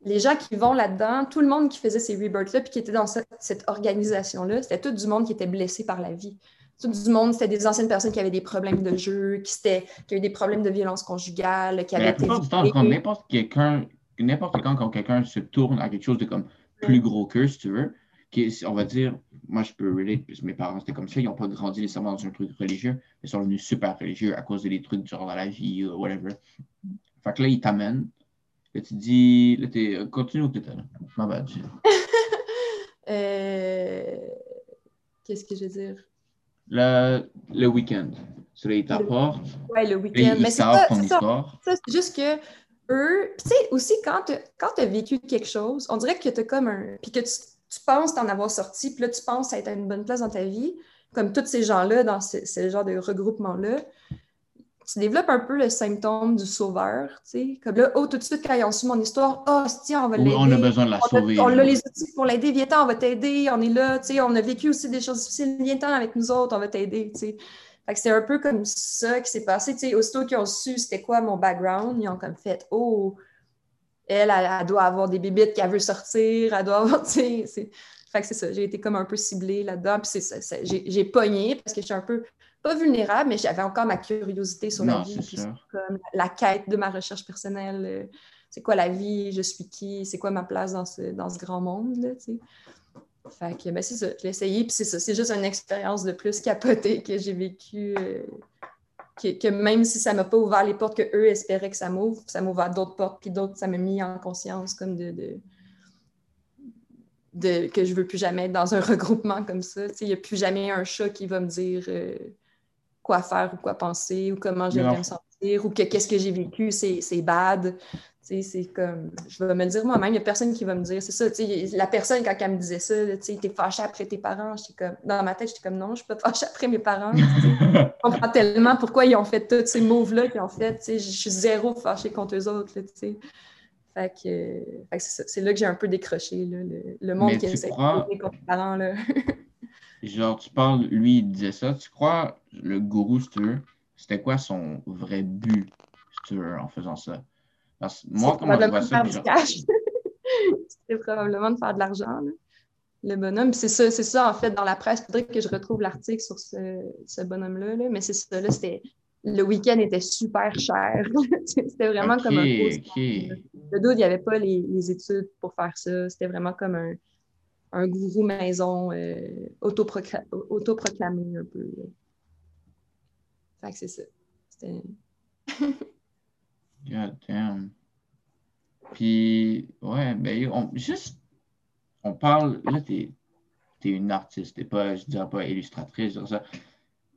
les gens qui vont là-dedans, tout le monde qui faisait ces rebirths-là, puis qui était dans cette, organisation-là, c'était tout du monde qui était blessé par la vie. Tout du monde, c'était des anciennes personnes qui avaient des problèmes de jeu, qui, qui avaient des problèmes de violence conjugale, qui avaient la plupart du temps, quand n'importe quelqu'un, n'importe quand, quand quelqu'un se tourne à quelque chose de comme plus gros que, si tu veux, qui, on va dire, moi je peux relate, parce que mes parents c'était comme ça, ils n'ont pas grandi nécessairement dans un truc religieux, mais ils sont devenus super religieux à cause des trucs genre dans la vie ou whatever. Fait que là, ils t'amènent tu dis. Là, t'es. Continue où t'étais là. Ma bad. [LAUGHS] euh... Qu'est-ce que je veux dire? Le, le week-end. Celui, il t'apporte. Oui, le week-end. Mais c'est pas ton histoire. Ça, c'est juste que eux. Tu sais, aussi, quand tu as vécu quelque chose, on dirait que tu as comme un. Puis que tu, tu penses t'en avoir sorti, puis là, tu penses être à une bonne place dans ta vie, comme tous ces gens-là, dans ce, ce genre de regroupement-là tu développes un peu le symptôme du sauveur, tu sais. Comme là, oh, tout de suite, quand ils ont su mon histoire, oh, tiens, on va l'aider. On a besoin de la sauver. on a les outils pour l'aider. Viens on va t'aider. On est là, tu sais. On a vécu aussi des choses difficiles. Viens avec nous autres, on va t'aider, tu sais. Fait que c'est un peu comme ça qui s'est passé, tu sais. Aussitôt qu'ils ont su c'était quoi mon background, ils ont comme fait, oh, elle, elle, doit avoir des bébites qu'elle veut sortir, elle doit avoir, [LAUGHS] tu sais. Fait que c'est ça, j'ai été comme un peu ciblée là-dedans. Puis c'est ça, j'ai pogné parce que je suis un peu pas vulnérable, mais j'avais encore ma curiosité sur la vie, puis comme la quête de ma recherche personnelle. Euh, c'est quoi la vie, je suis qui, c'est quoi ma place dans ce, dans ce grand monde, là, tu sais. Fait que, ben, c'est ça, je l'ai essayé, puis c'est ça, c'est juste une expérience de plus capotée que j'ai vécue, euh, que, même si ça m'a pas ouvert les portes que eux espéraient que ça m'ouvre, ça m'a ouvert d'autres portes, puis d'autres, ça m'a mis en conscience comme de, de, que je veux plus jamais être dans un [LAUGHS] regroupement comme ça, tu sais, il n'y a plus jamais un chat qui va me dire... Euh, quoi faire ou quoi penser ou comment j'aimerais me sentir ou que qu'est-ce que j'ai vécu, c'est bad. C'est comme, je vais me le dire moi-même, il n'y a personne qui va me dire, c'est ça, la personne, quand elle me disait ça, tu es fâché après tes parents, comme, dans ma tête, j'étais comme, non, je suis pas fâchée après mes parents. je comprends tellement pourquoi ils ont fait tous ces moves-là qu'ils ont fait, je suis zéro fâchée contre eux autres, sais. Fait que, c'est là que j'ai un peu décroché, là, le, monde qui essaie de contre les parents. Là. [LAUGHS] Genre, tu parles, lui, il disait ça. Tu crois, le gourou, si tu veux, c'était quoi son vrai but, si tu veux, en faisant ça? Parce que moi, comment je vois ça? c'était [LAUGHS] probablement de faire de l'argent, le bonhomme. C'est ça, c'est ça, en fait, dans la presse. Il faudrait que je retrouve l'article sur ce, ce bonhomme-là. Là. Mais c'est ça, là, c'était. Le week-end était super cher. [LAUGHS] c'était vraiment comme un Le doute, il n'y avait pas les, les études pour faire ça. C'était vraiment comme un, un gourou maison euh, autoproclamé un peu. Fait que c'est ça. God damn. Puis, ouais, ben, on, juste, on parle, là, t'es es une artiste, t'es pas, je dirais pas illustratrice, ça.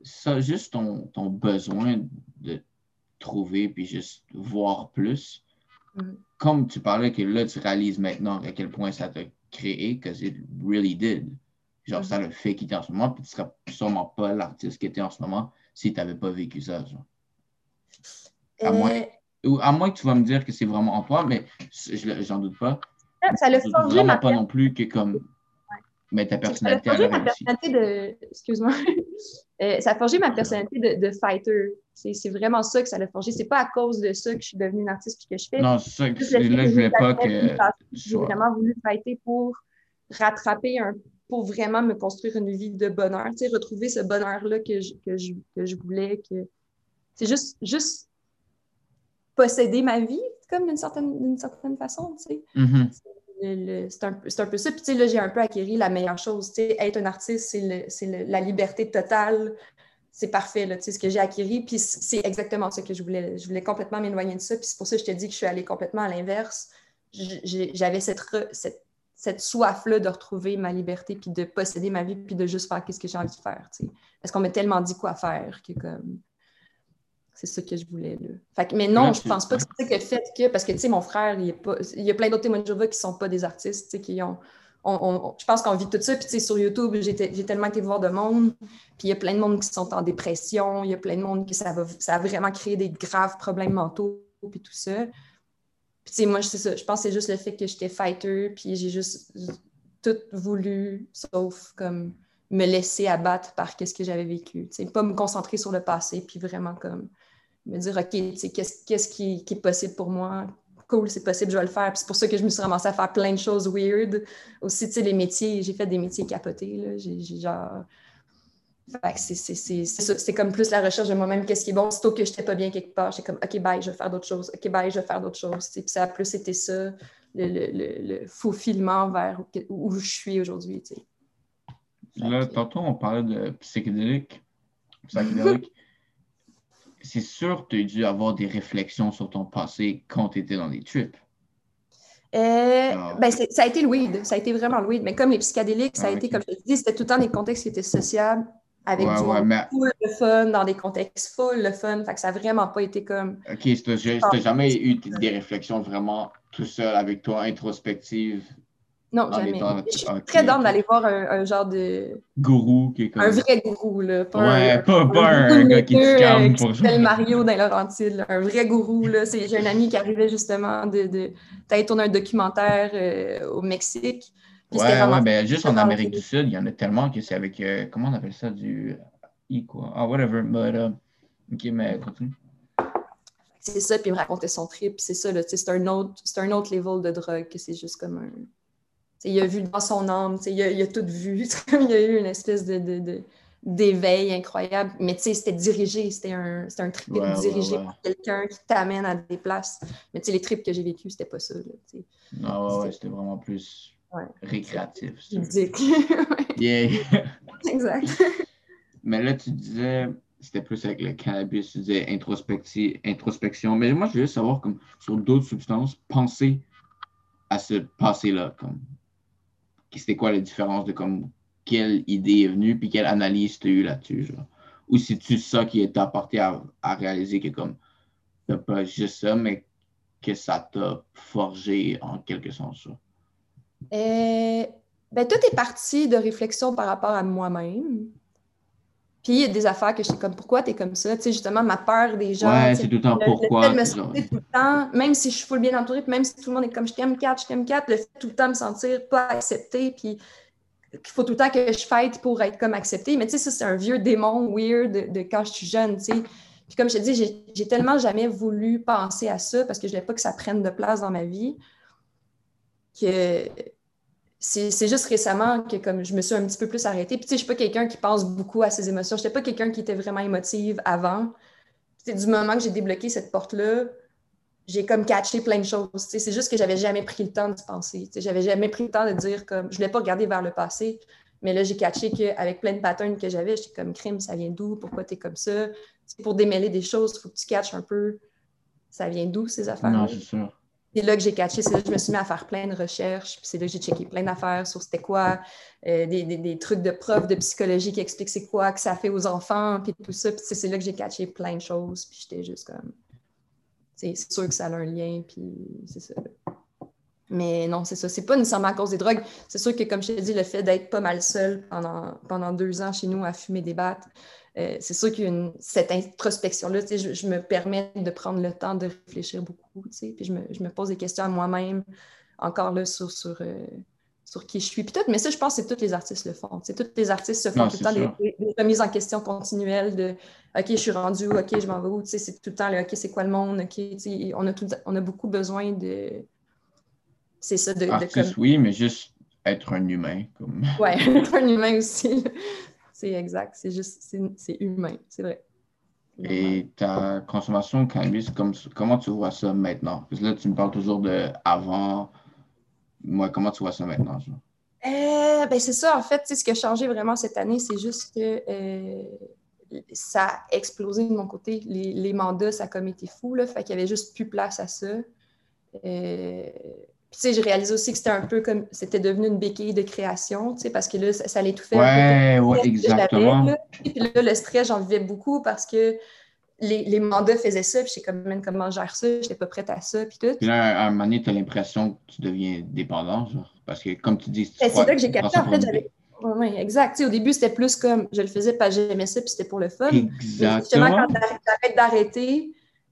Ça, juste ton, ton besoin de trouver puis juste voir plus. Mm-hmm. Comme tu parlais que là, tu réalises maintenant à quel point ça t'a créé, because it really did. Genre, ça mm-hmm. le fait quitter en ce moment, puis tu seras sûrement pas l'artiste qui était en ce moment si tu n'avais pas vécu ça. Genre. À, moins, ou à moins que tu vas me dire que c'est vraiment en toi, mais j'en doute pas. Ça le forgé ma pas non plus que comme. Mais ta personnalité. Ça a forgé ma personnalité de. Excuse-moi. [LAUGHS] Euh, ça a forgé ma personnalité de, de fighter. C'est vraiment ça que ça l'a forgé. C'est pas à cause de ça que je suis devenue une artiste et que je fais. Non, c'est ça que là, je voulais pas que. J'ai vraiment voulu fighter pour rattraper un pour vraiment me construire une vie de bonheur, tu sais, retrouver ce bonheur-là que je, que, je, que je voulais, que c'est juste, juste posséder ma vie, comme d'une certaine, certaine façon, tu sais. Mm-hmm. c'est un, un, peu ça. Puis, tu sais, là, j'ai un peu acquis la meilleure chose. Tu sais, être un artiste, c'est la liberté totale c'est parfait, là, ce que j'ai acquis. Puis c'est exactement ça que je voulais. Je voulais complètement m'éloigner de ça. Puis c'est pour ça que je te dis que je suis allée complètement à l'inverse. J'avais cette, cette, cette soif-là de retrouver ma liberté, puis de posséder ma vie, puis de juste faire ce que j'ai envie de faire. Parce qu'on m'a tellement dit quoi faire que comme c'est ça que je voulais. Là. mais non, je pense pas que c'est le fait que, parce que tu sais, mon frère, il, pas, il y a plein d'autres témoins de Jéhovah qui sont pas des artistes, qui ont. Je pense qu'on vit tout ça. Puis, tu sais, sur YouTube, j'ai tellement été voir de monde. Puis, il y a plein de monde qui sont en dépression. Il y a plein de monde qui ça, va, ça a vraiment créé des graves problèmes mentaux. Puis, tout ça. Puis, tu sais, moi. Je pense que c'est juste le fait que j'étais fighter. Puis, j'ai juste tout voulu, sauf comme me laisser abattre par qu'est-ce que j'avais vécu. Tu sais, pas me concentrer sur le passé. Puis, vraiment comme me dire, OK, qu'est-ce qui, qui, est possible pour moi? Cool, c'est possible, je vais le faire. c'est pour ça que je me suis ramassée à faire plein de choses weird. Aussi, tu sais, les métiers, j'ai fait des métiers capotés. J'ai genre. c'est comme plus la recherche de moi-même, qu'est-ce qui est bon. Sitôt que je n'étais pas bien quelque part, j'étais comme, OK, bye, je vais faire d'autres choses. OK, bye, je vais faire d'autres choses. Puis ça a plus été ça, le, le, le, vers où, je suis aujourd'hui. Là, tantôt, on parlait de psychédélique. Psychédélique c'est sûr que tu as dû avoir des réflexions sur ton passé quand tu étais dans des trips. Euh, ben ça a été le weed, ça a été vraiment le weed. Mais comme les psychédéliques, ça a ah, été, comme je te dis, c'était tout le temps des contextes qui étaient sociables, avec du full de fun, dans des contextes full de fun. Fait que ça n'a vraiment pas été comme. OK, tu n'as jamais eu des réflexions vraiment tout seul avec toi, introspectives non, jamais. Je suis très d'âme d'aller voir un, genre de. Gourou qui est comme. Un vrai gourou, là. Pas ouais, un, pas, pas un, gars qui te calme pour ça. Mario dans Laurentide, Un vrai gourou, là. J'ai un ami qui arrivait justement de. de... T'allais tourner un documentaire euh, au Mexique. Ouais, ouais, ben juste en Amérique du Sud, il y en a tellement que c'est avec. Euh, comment on appelle ça Du. I, quoi? Ah, whatever. But, uh... Ok, mais continue. C'est ça, puis il me racontait son trip. C'est ça, là. C'est un, autre, un autre level de drogue que c'est juste comme un il a vu dans son âme, il a, il a, tout vu. [LAUGHS] il y a eu une espèce de, d'éveil incroyable. Mais c'était dirigé, c'était un, un trip dirigé par quelqu'un qui t'amène à des places. Mais les trips que j'ai vécus, c'était pas ça. Là, non, ouais, c'était vraiment plus récréatif. [LAUGHS] yeah. exact. [LAUGHS] Mais là, tu disais, c'était plus avec le cannabis, tu disais introspection. Mais moi, je veux juste savoir, comme sur d'autres substances, penser à ce passé-là. Comme c'était quoi la différence de comme quelle idée est venue puis quelle analyse tu as eu là-dessus, Ou si tu ça qui est apporté à, réaliser que comme t'as pas juste ça, mais que ça t'a forgé en quelque ça? Euh, ben, tout est parti de réflexion par rapport à moi-même. Puis il y a des affaires que je sais comme pourquoi tu es comme ça? Tu sais, justement, ma peur des gens. Ouais, c'est tout le temps pourquoi. Le fait de me tout le temps, même si je suis full bien entourée, même si tout le monde est comme je t'aime 4, je t'aime 4, le fait de tout le temps me sentir pas acceptée, puis qu'il faut tout le temps que je fight pour être comme acceptée. Mais tu sais, ça, c'est un vieux démon weird de, quand je suis jeune, tu sais. Puis comme je te dis, j'ai tellement jamais voulu penser à ça parce que je voulais pas que ça prenne de place dans ma vie que c'est juste récemment que comme je me suis un petit peu plus arrêtée. Puis tu sais, je suis pas quelqu'un qui pense beaucoup à ses émotions. Je n'étais pas quelqu'un qui était vraiment émotive avant. C'est du moment que j'ai débloqué cette porte-là, j'ai comme catché plein de choses. C'est juste que j'avais jamais pris le temps de penser. J'avais jamais pris le temps de dire comme je voulais pas regarder vers le passé. Mais là, j'ai catché qu'avec plein de patterns que j'avais, j'étais comme crime, ça vient d'où? Pourquoi tu es comme ça? pour démêler des choses, il faut que tu catches un peu. Ça vient d'où ces affaires? Non, c'est sûr c'est là que j'ai catché, c'est là que je me suis mis à faire plein de recherches, puis c'est là que j'ai checké plein d'affaires sur c'était quoi, euh, des, trucs de profs de psychologie qui expliquent c'est quoi que ça fait aux enfants, puis tout ça, puis c'est là que j'ai catché plein de choses, puis j'étais juste comme, c'est sûr que ça a un lien, puis c'est ça. Mais non, c'est ça. C'est pas nécessairement à cause des drogues. C'est sûr que, comme je t'ai dit, le fait d'être pas mal seul pendant, pendant deux ans chez nous à fumer des battes, euh, c'est sûr qu'il cette introspection-là, je, je, me permets de prendre le temps de réfléchir beaucoup, puis je me, je me, pose des questions à moi-même, encore là, sur, sur, euh, sur, qui je suis. Puis tout, mais ça, je pense que tous les artistes le font. Tous les artistes se font tout le temps des, remises en question continuelles de OK, je suis rendu où, OK, je m'en vais où, c'est tout le temps le OK, c'est quoi le monde, OK, on a, tout, on a beaucoup besoin de. C'est ça, de. Artiste, oui, mais juste être un humain. Comme... Ouais, [LAUGHS] être un humain aussi. C'est exact. C'est juste, c'est humain, c'est vrai. Et ta consommation de cannabis, comment tu vois ça maintenant? Parce que là, tu me parles toujours de avant. Moi, comment tu vois ça maintenant? Euh, ben c'est ça, en fait, ce qui a changé vraiment cette année, c'est juste que euh, ça a explosé de mon côté. Les, mandats, ça a comme été fou, là, fait qu'il n'y avait juste plus place à ça. Euh, Puis, tu sais, je réalise aussi que c'était un peu comme, c'était devenu une béquille de création, tu sais, parce que là, ça, allait tout faire. Ouais, ouais, exactement. Puis là, le stress, j'en vivais beaucoup parce que les, les mandats faisaient ça, puis je sais comme, même comment je gère ça, je n'étais pas prête à ça, puis tout. Puis là, à un moment donné, tu as l'impression que tu deviens dépendant, genre, parce que comme tu dis... Ben, c'est là que j'ai capté, en fait, j'avais... Oui, exact. Tu sais, au début, c'était plus comme, je le faisais parce que j'aimais ça, puis c'était pour le fun. Exactement. Justement, quand j'arrête d'arrêter,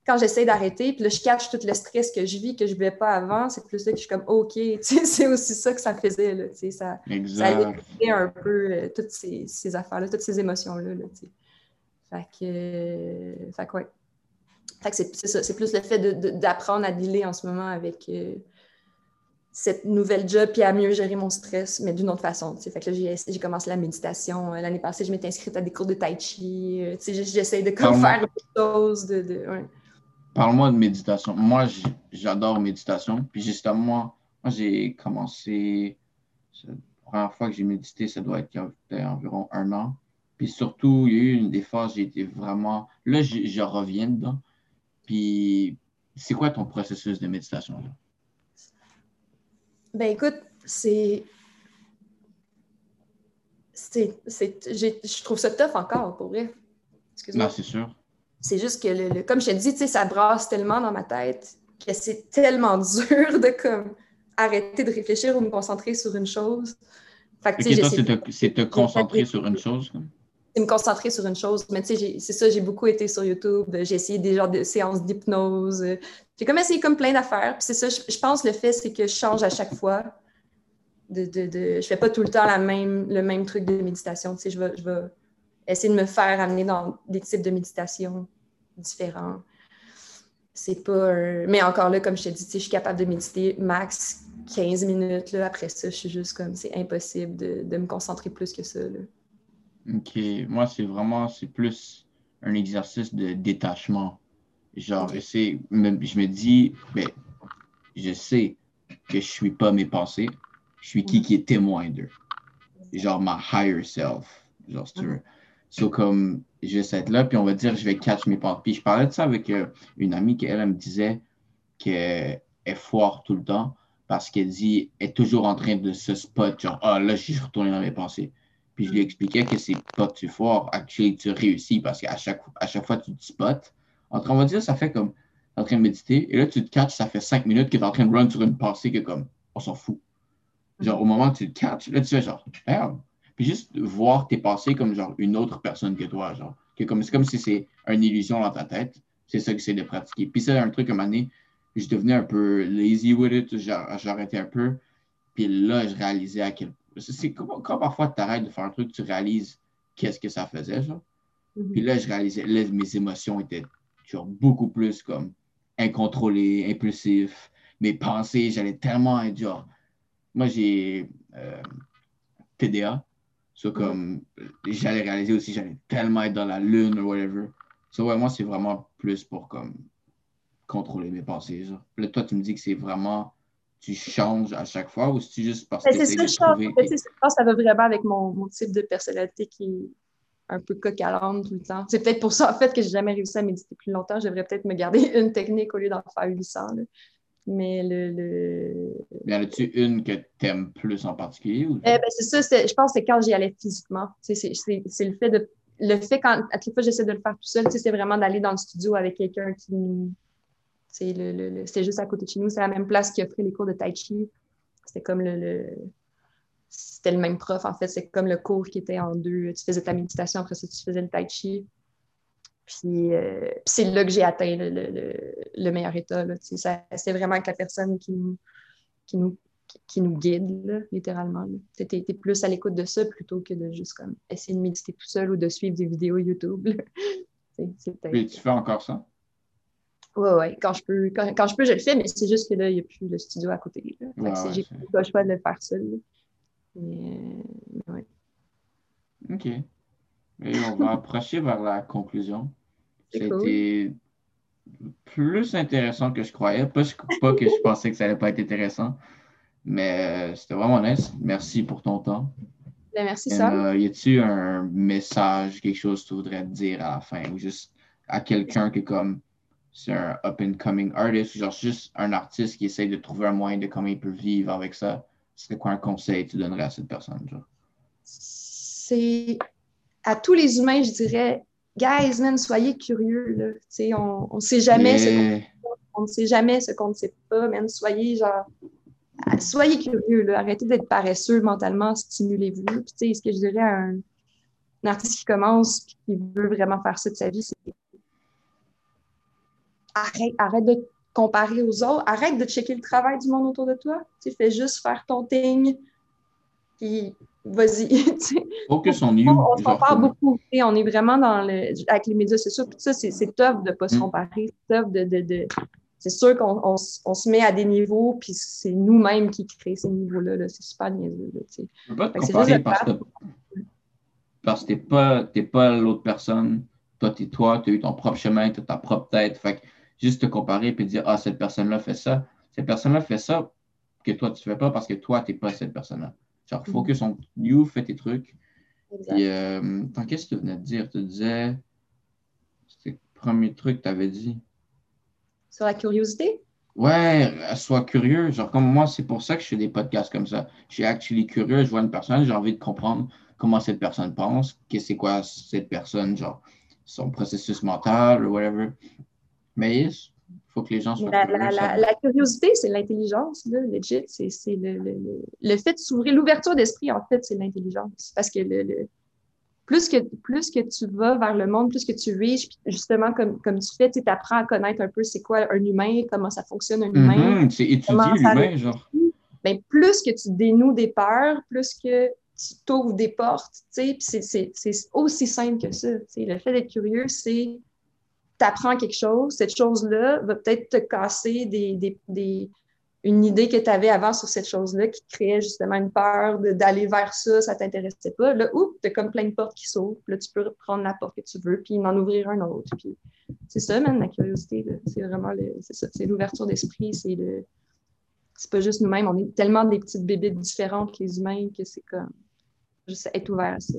quand j'essaie d'arrêter, puis là, je cache tout le stress que je vis, que je ne vivais pas avant, c'est plus là que je suis comme, OK, [LAUGHS] c'est aussi ça que ça faisait, là, ça, exact. ça un peu euh, toutes ces, ces affaires-là, toutes ces émotions-là, là. Fait que, euh, fait que, ouais. Fait que c'est ça, c'est plus le fait d'apprendre à dealer en ce moment avec euh, cette nouvelle job puis à mieux gérer mon stress, mais d'une autre façon. Fait que là, j'ai commencé la méditation. L'année passée, je m'étais inscrite à des cours de tai chi. J'essaie de comme faire des choses. De, de Parle-moi de méditation. Moi, j'adore méditation. Puis justement, moi, moi j'ai commencé. La première fois que j'ai médité, ça doit être il y a environ un an. Puis surtout, il y a eu une des phases, j'ai été vraiment. Là, je reviens dedans. Puis, c'est quoi ton processus de méditation? Ben écoute, c'est. Je trouve ça tough encore, pour vrai. Non, c'est sûr. C'est juste que, le, comme je te dis, ça brasse tellement dans ma tête que c'est tellement [LAUGHS] dur de comme arrêter de réfléchir ou me concentrer sur une chose. Fait que, c'est te, te, concentrer sur une chose? me concentrer sur une chose. Mais tu sais, c'est ça, j'ai beaucoup été sur YouTube. J'ai essayé des genres de séances d'hypnose. J'ai comme essayé comme plein d'affaires. Puis c'est ça, je, pense le fait, c'est que je change à chaque fois. De, de, de, je fais pas tout le temps la même, le même truc de méditation. Tu sais, je vais, je vais essayer de me faire amener dans des types de méditation différents. C'est pas... Mais encore là, comme je te dis, je suis capable de méditer max 15 minutes. Là. Après ça, je suis juste comme, c'est impossible de, de, me concentrer plus que ça. Là. OK. Moi, c'est vraiment, c'est plus un exercice de détachement. Genre, c'est, je me dis, ben, je sais que je suis pas mes pensées. Je suis qui qui est témoin d'eux. Genre, ma higher self. Genre, si tu veux. So, comme, je vais être là, puis on va dire, je vais catch mes pensées. Puis je parlais de ça avec euh, une amie qui, elle, me disait qu'elle est foire tout le temps parce qu'elle dit, elle est toujours en train de se spot, genre, ah, là, je suis retourné dans mes pensées. Puis je lui expliquais que c'est pas tu es fort, actuellement tu réussis parce qu'à chaque, à chaque fois tu te spots. on va dire, ça fait comme en train de méditer, et là tu te catches, ça fait cinq minutes que tu es en train de run sur une pensée que comme on s'en fout. Genre au moment où tu te catches, là tu fais genre merde. Puis juste voir tes pensées comme genre une autre personne que toi, genre. Que comme, c'est comme si c'est une illusion dans ta tête. C'est ça que c'est de pratiquer. Puis c'est un truc, à un moment donné, je devenais un peu lazy with it, j'arrêtais un peu. Puis là, je réalisais à quel c'est comme quand parfois tu arrêtes de faire un truc, tu réalises qu'est-ce que ça faisait, genre. Mhm. Puis là, je réalisais, là, mes émotions étaient genre beaucoup plus comme incontrôlées, impulsifs. Mes pensées, j'allais tellement être genre. Moi, j'ai euh, TDA. So, comme, j'allais réaliser aussi, j'allais tellement être dans la lune ou whatever. So, ouais, moi, c'est vraiment plus pour comme contrôler mes pensées. Genre. Là, toi, tu me dis que c'est vraiment tu changes à chaque fois ou c'est juste parce que c'est ça, je je pense que ça va vraiment avec mon, mon, type de personnalité qui est un peu coq à tout le temps. C'est peut-être pour ça, en fait, que j'ai jamais réussi à méditer plus longtemps. Je devrais peut-être me garder [LAUGHS] une technique au lieu d'en faire 800. Mais le... le... Mais en as-tu une que tu aimes plus en particulier? Ou... Eh ben, c'est ça, je pense que c'est quand j'y allais physiquement. C'est le fait de... Le fait, quand, à chaque fois j'essaie de le faire tout seul, c'est vraiment d'aller dans le studio avec quelqu'un qui c'est le, juste à côté de chez nous. C'est la même place qui offrait les cours de Tai Chi. C'était comme le, c'était le même prof, en fait. C'est comme le cours qui était en deux. Tu faisais ta méditation, après ça, tu faisais le Tai Chi. Puis, euh, c'est là que j'ai atteint le, meilleur état. C'est vraiment avec la personne qui nous, qui nous, qui nous guide, littéralement. Tu étais plus à l'écoute de ça plutôt que de juste comme essayer de méditer tout seul ou de suivre des vidéos YouTube. [LAUGHS] Mais tu fais encore ça? Oui, oui. Quand je peux, quand, je peux, je le fais, mais c'est juste que là, il n'y a plus le studio à côté. j'ai plus le choix de le faire seul. Mais, oui. OK. Et on va [LAUGHS] approcher vers la conclusion. C'était plus intéressant que je croyais. Pas, pas que je pensais que ça n'allait pas être intéressant, mais euh, c'était vraiment nice. Merci pour ton temps. Ben, merci, ça. Euh, y a-t-il un message, quelque chose que tu voudrais dire à la fin ou juste à quelqu'un qui est comme c'est un up-and-coming artist, genre juste un artiste qui essaye de trouver un moyen de comment il peut vivre avec ça, serait quoi un conseil que tu donnerais à cette personne? C'est à tous les humains, je dirais, guys, man, soyez curieux. On ne sait jamais ce qu'on ne sait jamais ce qu'on ne sait pas, man. Soyez genre soyez curieux, là. arrêtez d'être paresseux mentalement, stimulez-vous. Puis, ce que je dirais à un, artiste qui commence et qui veut vraiment faire ça de sa vie, c'est arrête, arrête de comparer aux autres, arrête de checker le travail du monde autour de toi. Tu fais juste faire ton thing, puis vas-y. [LAUGHS] Focus on you. On s'en parle beaucoup. On est vraiment dans le, avec les médias sociaux. Puis ça, c'est tough de ne pas se mm. comparer. C'est tough de, de, de c'est sûr qu'on on, se met à des niveaux, puis c'est nous-mêmes qui créons ces niveaux-là. -là, c'est super niaiseux. tu peux pas te comparer parce que, parce que t'es pas, pas l'autre personne. Toi, tu es toi, tu as eu ton propre chemin, tu as ta propre tête. Fait juste te comparer et dire Ah, cette personne-là fait ça. Cette personne-là fait ça que toi, tu ne fais pas parce que toi, tu n'es pas cette personne-là. Genre, mm-hmm. focus on you, fais tes trucs. Et euh, qu'est-ce que tu venais de dire? Tu disais, c'était le premier truc que tu avais dit. Sur la curiosité? Ouais, sois curieux. Genre, comme moi, c'est pour ça que je fais des podcasts comme ça. Je suis actually curieux, je vois une personne, j'ai envie de comprendre comment cette personne pense, qu'est-ce c'est quoi cette personne, genre, son processus mental ou whatever. Mais il faut que les gens soient. La, curiosité, c'est l'intelligence, legit. C'est le, le, le, fait de s'ouvrir, l'ouverture d'esprit, en fait, c'est l'intelligence. Parce que le, plus que, plus que tu vas vers le monde, plus que tu riches, justement, comme, comme tu fais, tu apprends à connaître un peu c'est quoi un humain, comment ça fonctionne un humain. Mm-hmm, c'est étudier l'humain, genre. Ben, plus que tu dénoues des peurs, plus que tu t'ouvres des portes, tu sais, c'est aussi simple que ça. Le fait d'être curieux, c'est tu apprends quelque chose, cette chose-là va peut-être te casser des, des, des, une idée que tu avais avant sur cette chose-là qui créait justement une peur d'aller vers ça, ça t'intéressait pas. Là, oups, tu as comme plein de portes qui s'ouvrent. Là, tu peux prendre la porte que tu veux, puis en ouvrir un autre. Puis c'est ça, même, la curiosité. C'est vraiment c'est l'ouverture d'esprit. C'est le. C'est pas juste nous-mêmes. On est tellement des petites bébés différentes, les humains, que c'est comme juste être ouvert à ça.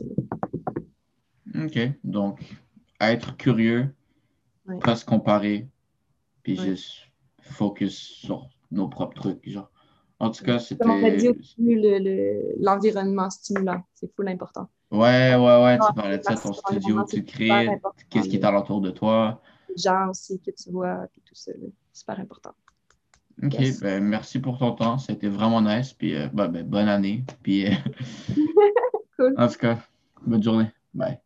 OK. Donc, être curieux, pas se comparer, puis juste focus sur nos propres trucs. Genre. En tout cas, c'était. Comme on a dit l'environnement stimulant. C'est fou l'important. Ouais, ouais, ouais. Tu parlais de ça, ton studio, tu crées, qu'est-ce qui est alentour de toi. Les gens aussi que tu vois, puis tout ça. Super important. OK, ben, merci pour ton temps. C'était vraiment nice. Puis euh, ben, bonne année. Puis, euh, [LAUGHS] cool. En tout cas, bonne journée. Bye.